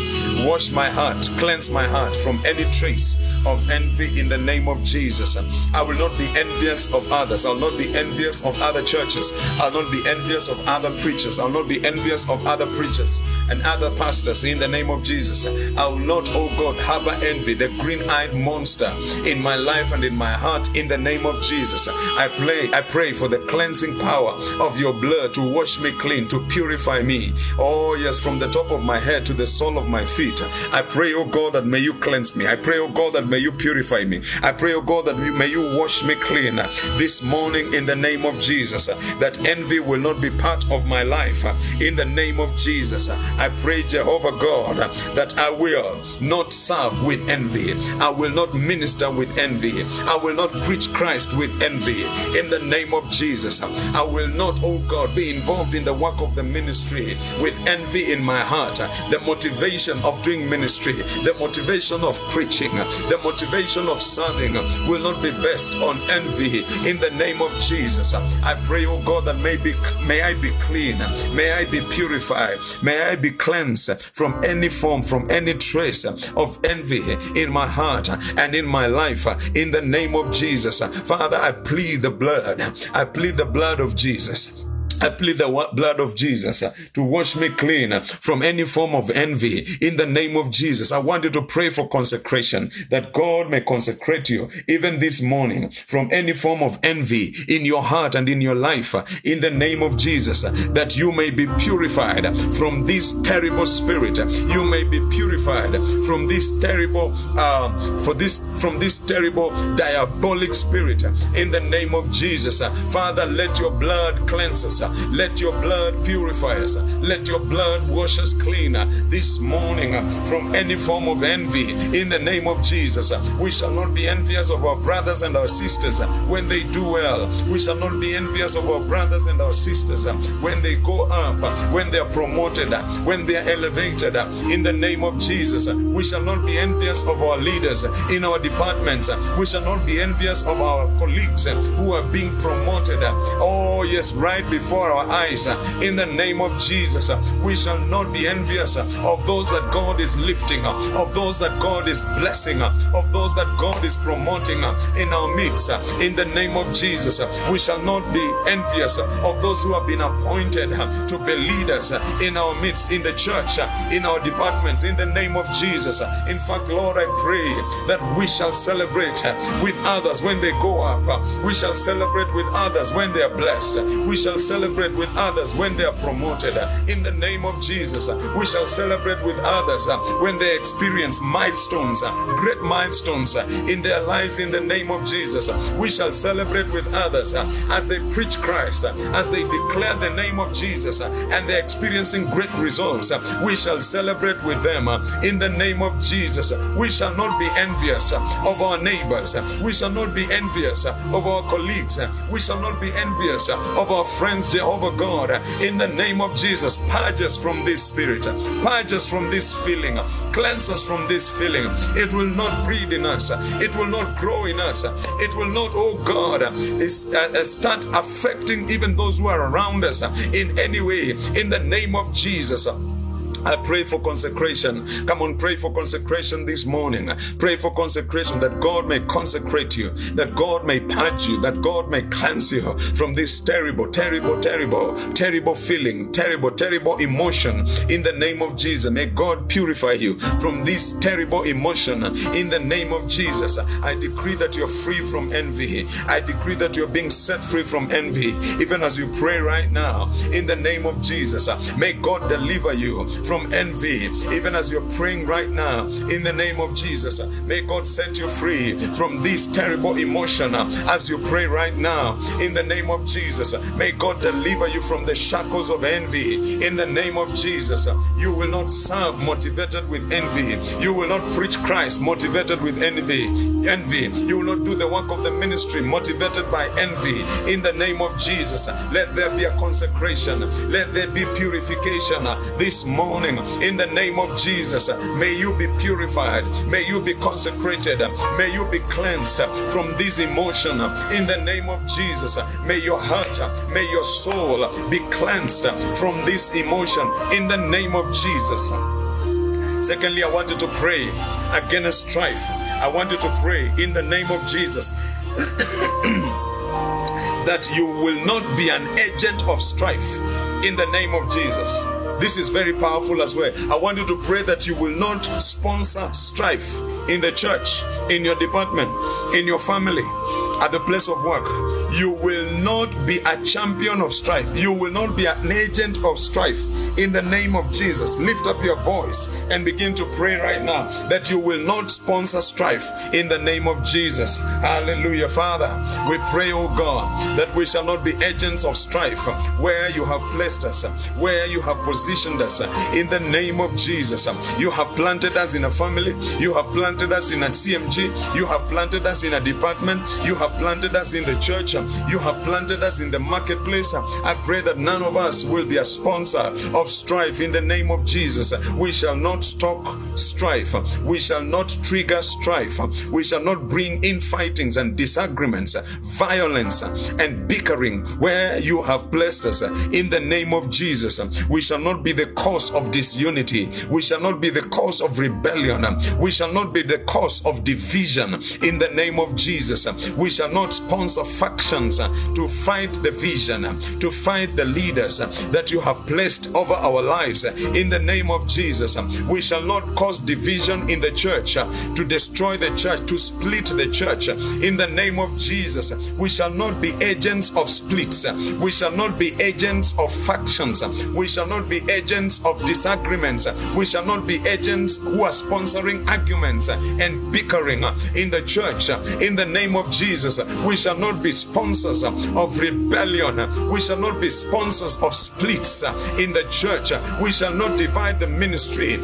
Wash my heart, cleanse my heart from any trace of envy in the name of Jesus. I will not be envious of others. I'll not be envious of other churches. I'll not be envious of other preachers. I'll not be envious of other preachers and other pastors in the name of Jesus. I will not, oh God, harbor envy, the green eyed monster in my life and in my heart in the name of Jesus. I I pray for the cleansing power of your blood to wash me clean, to purify me. Oh, yes, from the top of my head to the sole of my feet. I pray, oh God, that may you cleanse me. I pray, oh God, that may you purify me. I pray, oh God, that may you wash me clean this morning in the name of Jesus. That envy will not be part of my life in the name of Jesus. I pray, Jehovah God, that I will not serve with envy. I will not minister with envy. I will not preach Christ with envy in the name of Jesus. I will not, oh God, be involved in the work of the ministry with envy in my heart. The motivation of doing ministry, the motivation of preaching, the motivation of serving will not be based on envy in the name of Jesus. I pray, oh God, that may, be, may I be clean, may I be purified, may I be cleansed from any form, from any trace of envy in my heart and in my life in the name of Jesus. Father, I plead the blood, I plead the blood of Jesus. I plead the blood of Jesus uh, to wash me clean uh, from any form of envy in the name of Jesus. I want you to pray for consecration that God may consecrate you even this morning from any form of envy in your heart and in your life uh, in the name of Jesus that you may be purified from this terrible spirit. You may be purified from this terrible, uh, for this, from this terrible diabolic spirit in the name of Jesus. Father, let your blood cleanse us. Let your blood purify us. Let your blood wash us clean this morning from any form of envy. In the name of Jesus, we shall not be envious of our brothers and our sisters when they do well. We shall not be envious of our brothers and our sisters when they go up, when they are promoted, when they are elevated. In the name of Jesus, we shall not be envious of our leaders in our departments. We shall not be envious of our colleagues who are being promoted. Oh, yes, right before our eyes. In the name of Jesus, we shall not be envious of those that God is lifting of those that God is blessing, of those that God is promoting in our midst. In the name of Jesus, we shall not be envious of those who have been appointed to be leaders in our midst, in the church, in our departments. In the name of Jesus. In fact, Lord, I pray that we shall celebrate with others when they go up. We shall celebrate with others when they are blessed. We shall celebrate with others when they are promoted. In the name of Jesus, we shall celebrate with others when they experience milestones, great milestones in their lives. In the name of Jesus, we shall celebrate with others as they preach Christ, as they declare the name of Jesus, and they're experiencing great results. We shall celebrate with them in the name of Jesus. We shall not be envious of our neighbors. We shall not be envious of our colleagues. We shall not be envious of our friends, Jehovah God. In the name of Jesus, purge us from this spirit, purge us from this feeling, cleanse us from this feeling. It will not breed in us, it will not grow in us, it will not, oh God, uh, start affecting even those who are around us in any way. In the name of Jesus. I pray for consecration. Come on, pray for consecration this morning. Pray for consecration that God may consecrate you, that God may purge you, that God may cleanse you from this terrible, terrible, terrible, terrible feeling, terrible, terrible emotion in the name of Jesus. May God purify you from this terrible emotion in the name of Jesus. I decree that you're free from envy. I decree that you're being set free from envy, even as you pray right now in the name of Jesus. May God deliver you from envy, even as you're praying right now in the name of Jesus. May God set you free from this terrible emotion as you pray right now in the name of Jesus. May God deliver you from the shackles of envy in the name of Jesus. You will not serve motivated with envy. You will not preach Christ motivated with envy. Envy. You will not do the work of the ministry motivated by envy in the name of Jesus. Let there be a consecration. Let there be purification this morning morning in the name of Jesus. May you be purified. May you be consecrated. May you be cleansed from this emotion in the name of Jesus. May your heart, may your soul be cleansed from this emotion in the name of Jesus. Secondly, I want you to pray against strife. I want you to pray in the name of Jesus (clears throat) that you will not be an agent of strife in the name of Jesus. This is very powerful as well. I want you to pray that you will not sponsor strife in the church, in your department, in your family, at the place of work. You will not be a champion of strife. You will not be an agent of strife. In the name of Jesus, lift up your voice and begin to pray right now that you will not sponsor strife in the name of Jesus. Hallelujah. Father, we pray, oh God, that we shall not be agents of strife where you have placed us, where you have positioned us. In the name of Jesus, you have planted us in a family, you have planted us in a CMG, you have planted us in a department, you have planted us in the church, you have planted us in the marketplace. I pray that none of us will be a sponsor of strife in the name of Jesus. We shall not stoke strife. We shall not trigger strife. We shall not bring infightings and disagreements, violence and bickering where you have blessed us in the name of Jesus. We shall not be the cause of disunity. We shall not be the cause of rebellion. We shall not be the cause of division in the name of Jesus. We shall not sponsor factions to fight the vision, to fight the leaders that you have placed over our lives in the name of Jesus. We shall not cause division in the church to destroy the church, to split the church in the name of Jesus. We shall not be agents of splits. We shall not be agents of factions. We shall not be agents of disagreements. We shall not be agents who are sponsoring arguments and bickering in the church in the name of Jesus. We shall not be sponsors of rebellion. We shall not be sponsors of splits in the church. We shall not divide the ministry.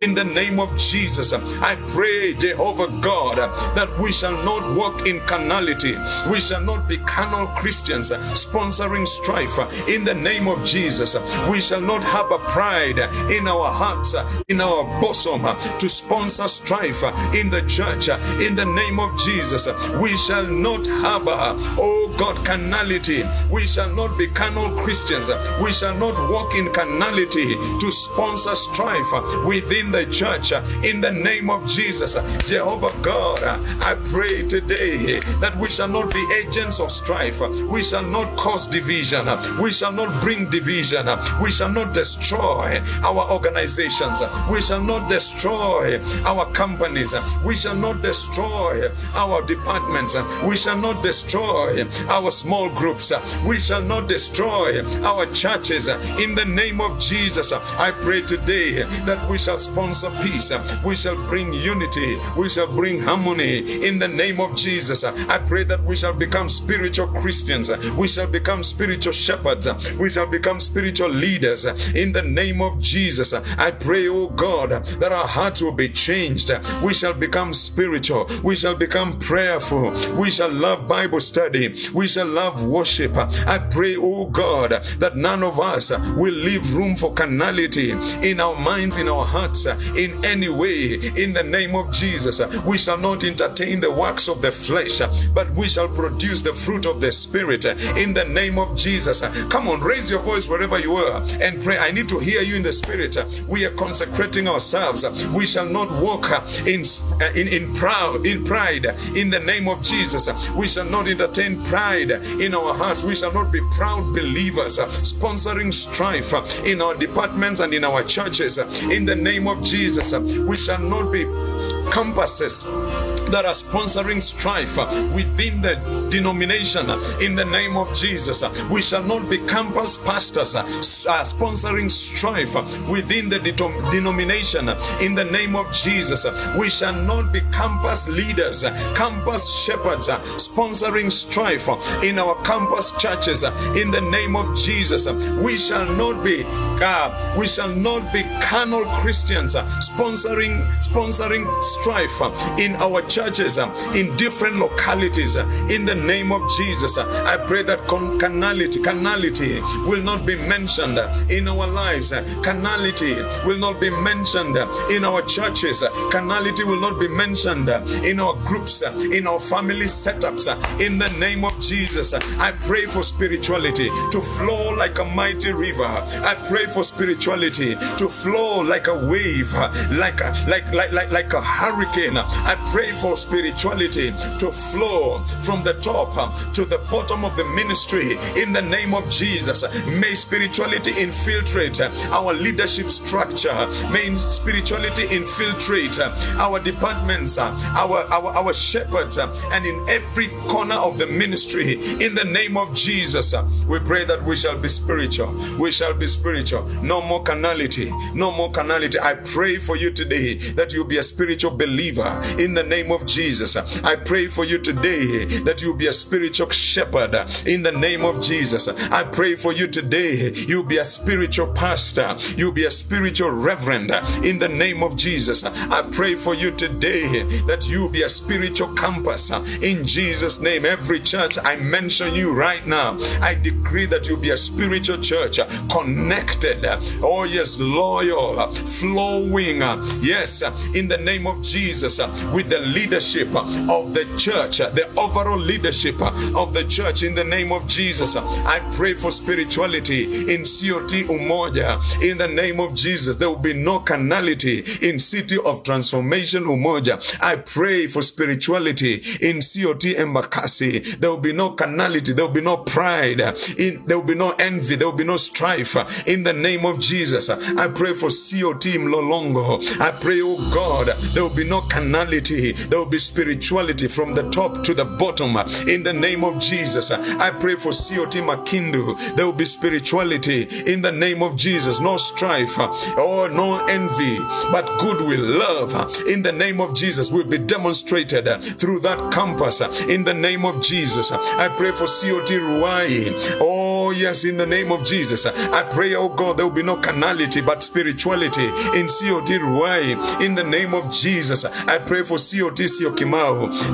In the name of Jesus, I pray, Jehovah God, that we shall not walk in carnality. We shall not be carnal Christians sponsoring strife. In the name of Jesus, we shall not have a pride in our hearts, in our bosom, to sponsor strife in the church. In the name of Jesus, we shall not have, oh God, carnality. We shall not be carnal Christians. We shall not walk in carnality to sponsor strife within in the church uh, in the name of Jesus. Uh, Jehovah God, uh, I pray today that we shall not be agents of strife. We shall not cause division. We shall not bring division. We shall not destroy our organizations. We shall not destroy our companies. We shall not destroy our departments. We shall not destroy our small groups. We shall not destroy our churches. In the name of Jesus, I pray today that we shall sponsor peace. We shall bring unity. We shall bring harmony in the name of Jesus. I pray that we shall become spiritual Christians. We shall become spiritual shepherds. We shall become spiritual leaders in the name of Jesus. I pray, oh God, that our hearts will be changed. We shall become spiritual. We shall become prayerful. We shall love Bible study. We shall love worship. I pray, oh God, that none of us will leave room for carnality in our minds, in our hearts, in any way. In the name of Jesus, we shall not entertain the works of the flesh, but we shall produce the fruit of the Spirit. In the name of Jesus, come on, raise your voice wherever you are and pray. I need to hear you in the Spirit. We are consecrating ourselves. We shall not walk in in in proud in pride. In the name of Jesus, we shall not entertain pride in our hearts. We shall not be proud believers sponsoring strife in our departments and in our churches. In the name of Jesus, uh, we shall not be compasses that are sponsoring strife within the denomination in the name of Jesus. We shall not be campus pastors uh, sponsoring strife within the denomination in the name of Jesus. We shall not be campus leaders, campus shepherds sponsoring strife in our campus churches in the name of Jesus. We shall not be uh, we shall not be carnal Christians sponsoring sponsoring strife uh, in our churches um, in different localities uh, in the name of Jesus. Uh, I pray that carnality, carnality will not be mentioned uh, in our lives. Uh, carnality will not be mentioned in our churches. Carnality will not be mentioned in our groups, in our family setups. In the name of Jesus, I pray for spirituality to flow like a mighty river. I pray for spirituality to flow like a wave, like a, like like like like a hurricane. I pray for spirituality to flow from the top to the bottom of the ministry in the name of Jesus. May spirituality infiltrate our leadership structure. May spirituality infiltrate our departments, our, our, our shepherds, and in every corner of the ministry in the name of Jesus. We pray that we shall be spiritual. We shall be spiritual. No more carnality. No more carnality. I pray for you today that you be a spiritual believer in the name of Jesus. I pray for you today that you be a spiritual shepherd in the name of Jesus. I pray for you today you be a spiritual pastor, you be a spiritual reverend in the name of Jesus. I pray for you today that you be a spiritual campus in Jesus' name. Every church I mention you right now, I decree that you be a spiritual church connected. Oh, yes, loyal, flowing. Yes, in the name of Jesus, uh, with the leadership uh, of the church, uh, the overall leadership of the church in the name of Jesus. I pray for spirituality in COT Umoja in the name of Jesus. There will be no carnality in City of Transformation Umoja. I pray for spirituality in COT Embakasi. There will be no carnality, there will be no pride, in, there will be no envy, there will be no strife in the name of Jesus. I pray for COT Mlolongo. I pray, oh God, there will be no carnality, there will be spirituality from the top to the bottom. In the name of Jesus, I pray for COT Makindu. There will be spirituality in the name of Jesus. No strife or no envy, but goodwill, love in the name of Jesus will be demonstrated through that campus. In the name of Jesus, I pray for COT Ruai. Oh, yes, in the name of Jesus, I pray, oh God, there will be no carnality but spirituality in COT Ruai. In the name of Jesus, I pray for COT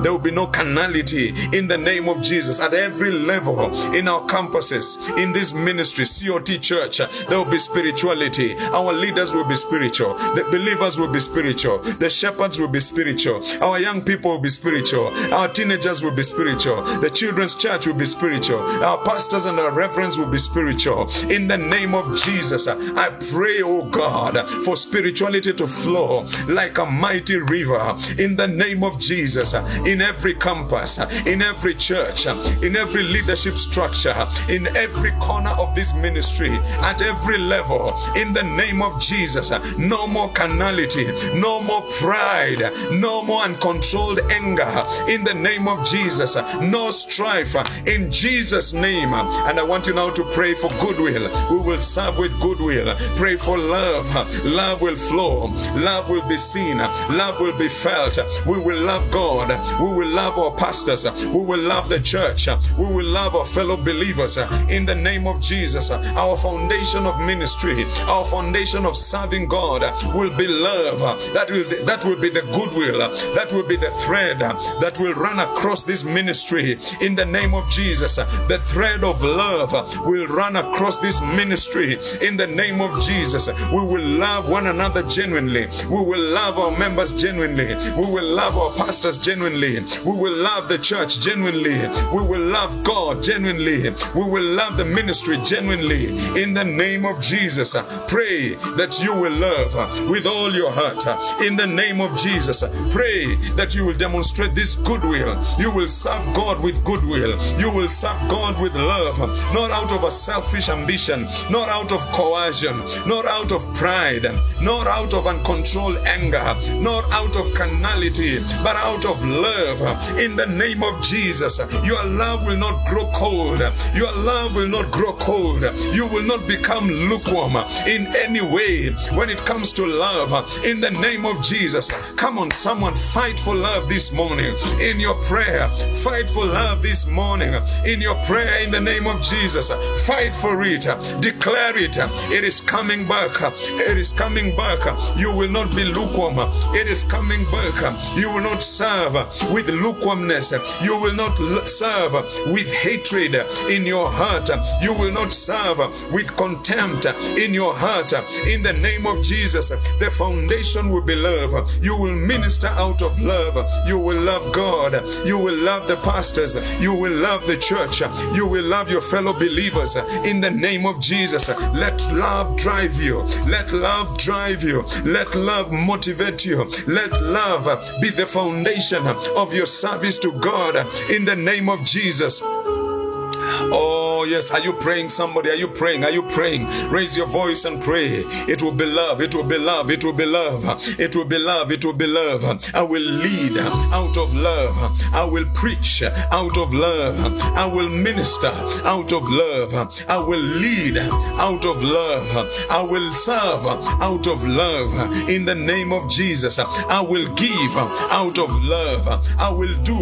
there will be no carnality in the name of Jesus at every level in our campuses, in this ministry, COT Church. There will be spirituality. Our leaders will be spiritual. The believers will be spiritual. The shepherds will be spiritual. Our young people will be spiritual. Our teenagers will be spiritual. The children's church will be spiritual. Our pastors and our reverends will be spiritual. In the name of Jesus, I pray, oh God, for spirituality to flow like a mighty river. In the name of Jesus in every campus, in every church, in every leadership structure, in every corner of this ministry, at every level, in the name of Jesus. No more carnality, no more pride, no more uncontrolled anger, in the name of Jesus. No strife, in Jesus' name. And I want you now to pray for goodwill. We will serve with goodwill. Pray for love. Love will flow, love will be seen, love will be felt. We will love God. We will love our pastors. We will love the church. We will love our fellow believers in the name of Jesus. Our foundation of ministry, our foundation of serving God will be love. That will be, that will be the goodwill. That will be the thread that will run across this ministry in the name of Jesus. The thread of love will run across this ministry in the name of Jesus. We will love one another genuinely. We will love our members genuinely. We will love our pastors genuinely. We will love the church genuinely. We will love God genuinely. We will love the ministry genuinely. In the name of Jesus, pray that you will love with all your heart. In the name of Jesus, pray that you will demonstrate this goodwill. You will serve God with goodwill. You will serve God with love, not out of a selfish ambition, not out of coercion, not out of pride, not out of uncontrolled anger, not out of carnality, but out of love. In the name of Jesus, your love will not grow cold. Your love will not grow cold. You will not become lukewarm in any way when it comes to love. In the name of Jesus, come on, someone fight for love this morning. In your prayer, fight for love this morning. In your prayer, in the name of Jesus, fight for it. Declare it. It is coming back. It is coming back. You will not be lukewarm. It is coming back. You will not serve with lukewarmness. You will not serve with hatred in your heart. You will not serve with contempt in your heart. In the name of Jesus, the foundation will be love. You will minister out of love. You will love God. You will love the pastors. You will love the church. You will love your fellow believers. In the name of Jesus, let love drive you. Let love drive you. Let love motivate you. Let love be the foundation of your service to God. In the name of Jesus. Oh, Oh, yes. Are you praying, somebody? Are you praying? Are you praying? Raise your voice and pray. It will be love. It will be love. It will be love. It will be love. It will be love. I will lead out of love. I will preach out of love. I will minister out of love. I will lead out of love. I will serve out of love. In the name of Jesus, I will give out of love. I will do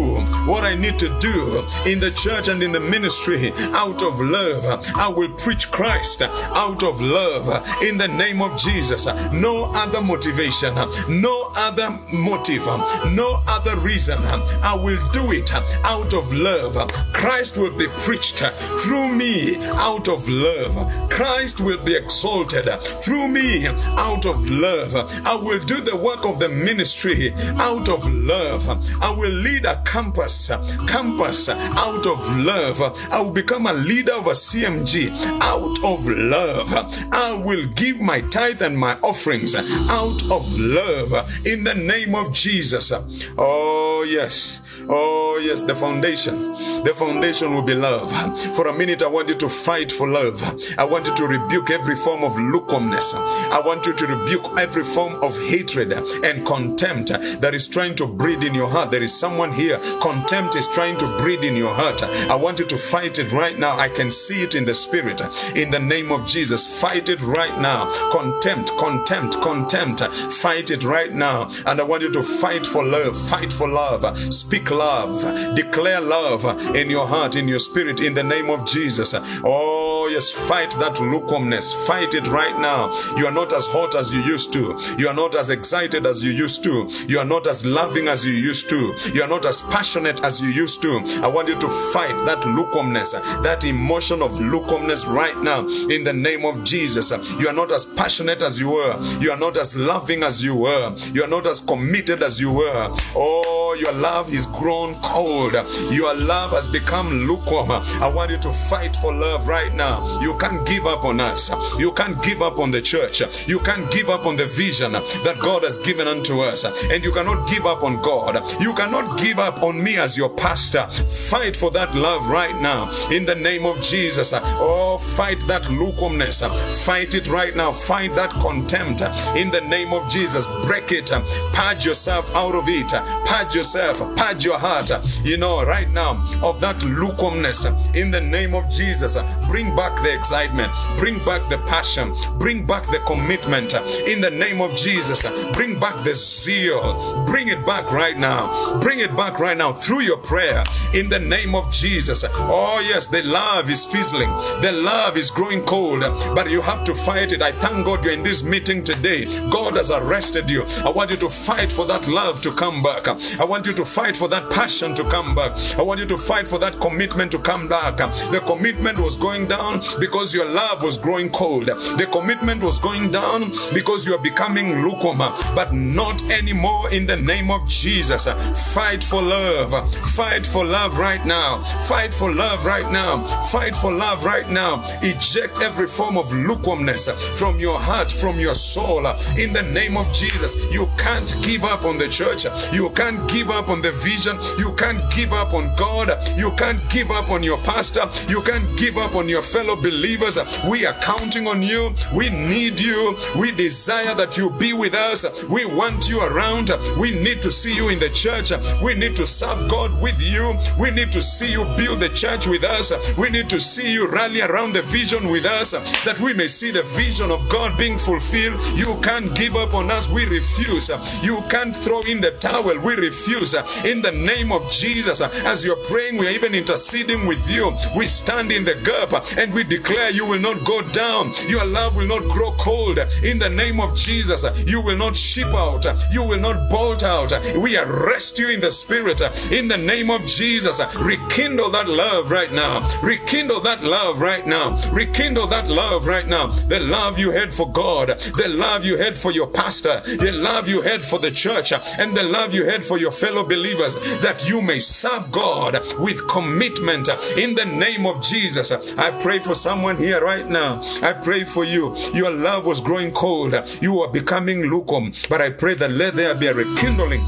what I need to do in the church and in the ministry out of love. I will preach Christ out of love in the name of Jesus. No other motivation, no other motive, no other reason. I will do it out of love. Christ will be preached through me out of love. Christ will be exalted through me out of love. I will do the work of the ministry out of love. I will lead a campus, campus out of love. I will become a leader of a CMG out of love. I will give my tithe and my offerings out of love in the name of Jesus. Oh, yes. Oh, yes, the foundation. The foundation will be love. For a minute, I want you to fight for love. I want you to rebuke every form of lukewarmness. I want you to rebuke every form of hatred and contempt that is trying to breed in your heart. There is someone here, contempt is trying to breed in your heart. I want you to fight it right now. I can see it in the spirit. In the name of Jesus, fight it right now. Contempt, contempt, contempt. Fight it right now. And I want you to fight for love. Fight for love. Speak love. Declare love in your heart, in your spirit, in the name of Jesus. Oh, yes, fight that lukewarmness. Fight it right now. You are not as hot as you used to. You are not as excited as you used to. You are not as loving as you used to. You are not as passionate as you used to. I want you to fight that lukewarmness, that emotion of lukewarmness right now in the name of Jesus. You are not as passionate as you were. You are not as loving as you were. You are not as committed as you were. Oh, your love is grown cold. Your love has become lukewarm. I want you to fight for love right now. You can't give up on us. You can't give up on the church. You can't give up on the vision that God has given unto us. And you cannot give up on God. You cannot give up on me as your pastor. Fight for that love right now in the name of Jesus. Oh, fight that lukewarmness. Fight it right now. Fight that contempt in the name of Jesus. Break it. Purge yourself out of it. Purge yourself. Purge your heart. You know, right now, of that lukewarmness. In the name of Jesus, bring back the excitement. Bring back the passion. Bring back the commitment. In the name of Jesus, bring back the zeal. Bring it back right now. Bring it back right now through your prayer. In the name of Jesus. Oh, yes, the love is fizzling. The love is growing cold, but you have to fight it. I thank God you're in this meeting today. God has arrested you. I want you to fight for that love to come back. I want you to fight for that passion to come back. I want you to fight for that commitment to come back. The commitment was going down because your love was growing cold. The commitment was going down because you are becoming lukewarm, but not anymore in the name of Jesus. Fight for love. Fight for love right now. Fight for love right now. Fight for love right now. Eject every form of lukewarmness from your heart, from your soul. In the name of Jesus, you can't give up on the church. You can't give up on the vision. You can't give up on God. You can't give up on your pastor. You can't give up on your fellow believers. We are counting on you. We need you. We desire that you be with us. We want you around. We need to see you in the church. We need to serve God with you. We need to see you build the church with us. We need to see you rally around the vision with us that we may see the vision of God being fulfilled. You can't give up on us. We refuse. You can't throw in the towel. We refuse. In the name of Jesus, as you're praying, we are even interceding with you. We stand in the gap and we declare you will not go down. Your love will not grow cold. In the name of Jesus, you will not ship out. You will not bolt out. We arrest you in the spirit. In the name of Jesus, rekindle that love right now. Rekindle that love right now. Rekindle that love right now. The love you had for God, the love you had for your pastor, the love you had for the church, and the love you had for your fellow believers, that you may serve God with commitment in the name of Jesus. I pray for someone here right now. I pray for you. Your love was growing cold. You are becoming lukewarm. But I pray that let there be a rekindling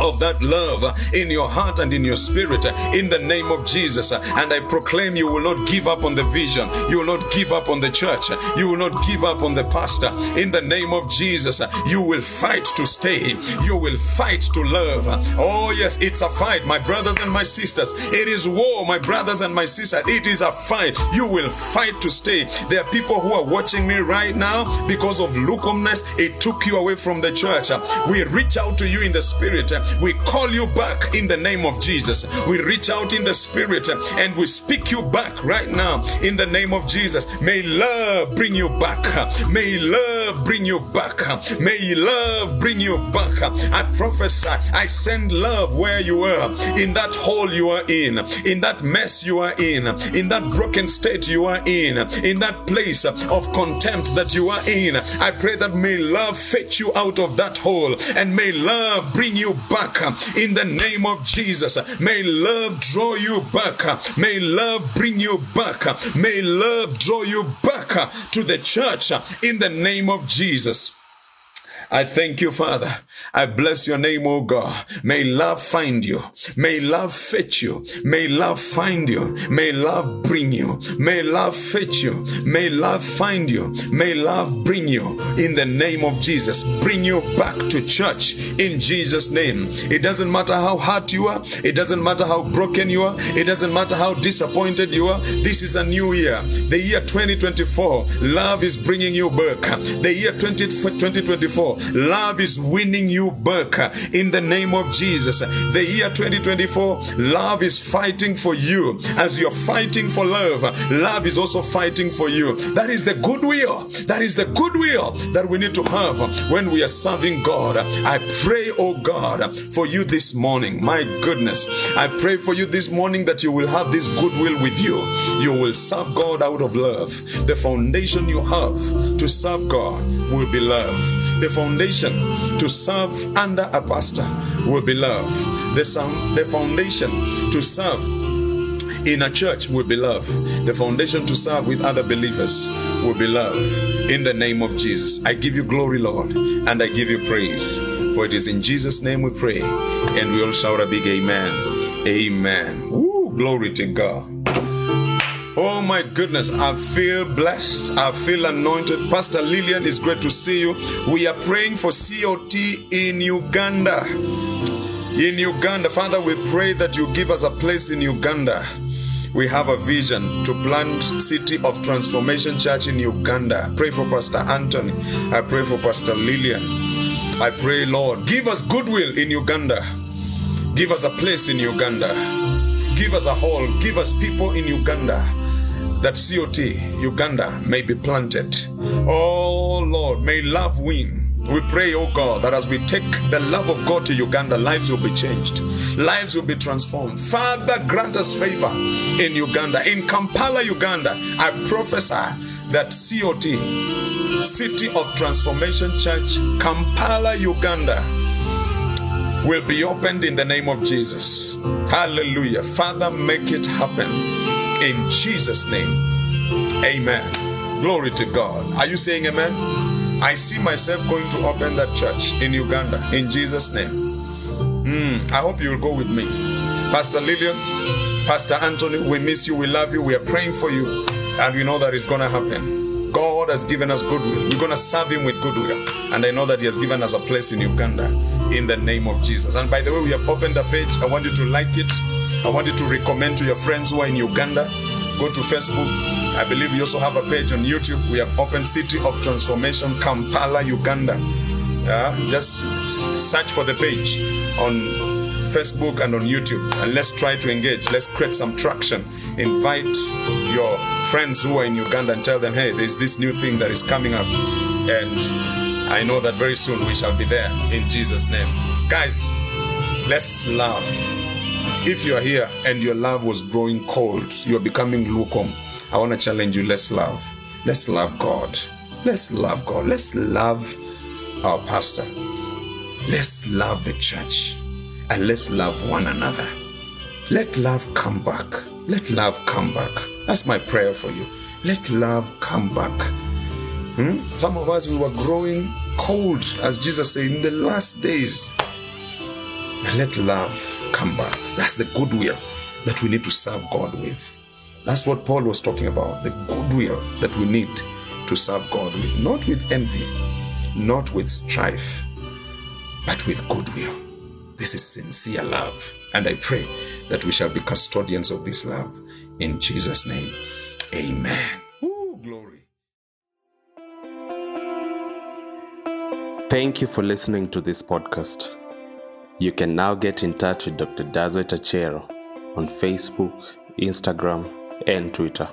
of that love in your heart and in your spirit in the name of Jesus. And I proclaim you will not give up on the vision. You will not give up on the church. You will not give up on the pastor. In the name of Jesus, you will fight to stay. You will fight to love. Oh, yes, it's a fight, my brothers and my sisters. It is war, my brothers and my sisters. It is a fight. You will fight to stay. There are people who are watching me right now because of lukewarmness. It took you away from the church. We reach out to you in the spirit we call you back in the name of Jesus. We reach out in the spirit and we speak you back right now in the name of Jesus. May love bring you back. May love bring you back. May love bring you back. I prophesy, I send love where you are, in that hole you are in, in that mess you are in, in that broken state you are in, in that place of contempt that you are in. I pray that may love fetch you out of that hole and may love bring you back Uh, in the name of Jesus. May love draw you back. Uh, may love bring you back. Uh, may love draw you back to the church in the name of Jesus. I thank you, Father. I bless your name, O God. May love find you. May love fetch you. May love find you. May love bring you. May love fetch you. May love find you. May love bring you. In the name of Jesus, bring you back to church in Jesus' name. It doesn't matter how hurt you are. It doesn't matter how broken you are. It doesn't matter how disappointed you are. This is a new year. The year 2024. Love is bringing you back. The year 20, 2024. Love is winning you back in the name of Jesus. The year 2024, love is fighting for you. As you're fighting for love, love is also fighting for you. That is the goodwill. That is the goodwill that we need to have when we are serving God. I pray, oh God, for you this morning. My goodness. I pray for you this morning that you will have this goodwill with you. You will serve God out of love. The foundation you have to serve God will be love. The foundation to serve under a pastor will be love. The, sound, the foundation to serve in a church will be love. The foundation to serve with other believers will be love. In the name of Jesus, I give you glory, Lord, and I give you praise. For it is in Jesus' name we pray, and we all shout a big amen. Amen. Woo, glory to God. Oh my goodness, I feel blessed. I feel anointed. Pastor Lillian, it's great to see you. We are praying for COT in Uganda. In Uganda, Father, we pray that you give us a place in Uganda. We have a vision to plant City of Transformation Church in Uganda. Pray for Pastor Anthony. I pray for Pastor Lillian. I pray, Lord, give us goodwill in Uganda. Give us a place in Uganda. Give us a hall. Give us people in Uganda that COT, Uganda, may be planted. Oh Lord, may love win. We pray, oh God, that as we take the love of God to Uganda, lives will be changed, lives will be transformed. Father, grant us favor in Uganda. In Kampala, Uganda, I prophesy that COT, City of Transformation Church, Kampala, Uganda, will be opened in the name of Jesus. Hallelujah. Father, make it happen in Jesus' name. Amen. Glory to God. Are you saying amen? I see myself going to open that church in Uganda in Jesus' name. Mm, I hope you will go with me. Pastor Lillian, Pastor Anthony, we miss you, we love you, we are praying for you, and we know that it's going to happen. God has given us goodwill. We're going to serve Him with goodwill. And I know that He has given us a place in Uganda in the name of Jesus. And by the way, we have opened a page. I want you to like it. I want you to recommend to your friends who are in Uganda. Go to Facebook. I believe we also have a page on YouTube. We have opened City of Transformation, Kampala, Uganda. Yeah, just search for the page on Facebook and on YouTube and let's try to engage. Let's create some traction. Invite your friends who are in Uganda and tell them, hey, there's this new thing that is coming up. And I know that very soon we shall be there in Jesus' name. Guys, let's love. If you are here and your love was growing cold, you are becoming lukewarm, I want to challenge you let's love. Let's love God. Let's love God. Let's love our pastor. Let's love the church. And let's love one another. Let love come back. Let love come back. That's my prayer for you. Let love come back. Hmm? Some of us, we were growing cold, as Jesus said, in the last days. Let love come back. That's the goodwill that we need to serve God with. That's what Paul was talking about the goodwill that we need to serve God with. Not with envy, not with strife, but with goodwill. This is sincere love. And I pray that we shall be custodians of this love. In Jesus' name, amen. Ooh, glory. Thank you for listening to this podcast. You can now get in touch with Dr. Dodzweit Achero on Facebook, Instagram, and Twitter.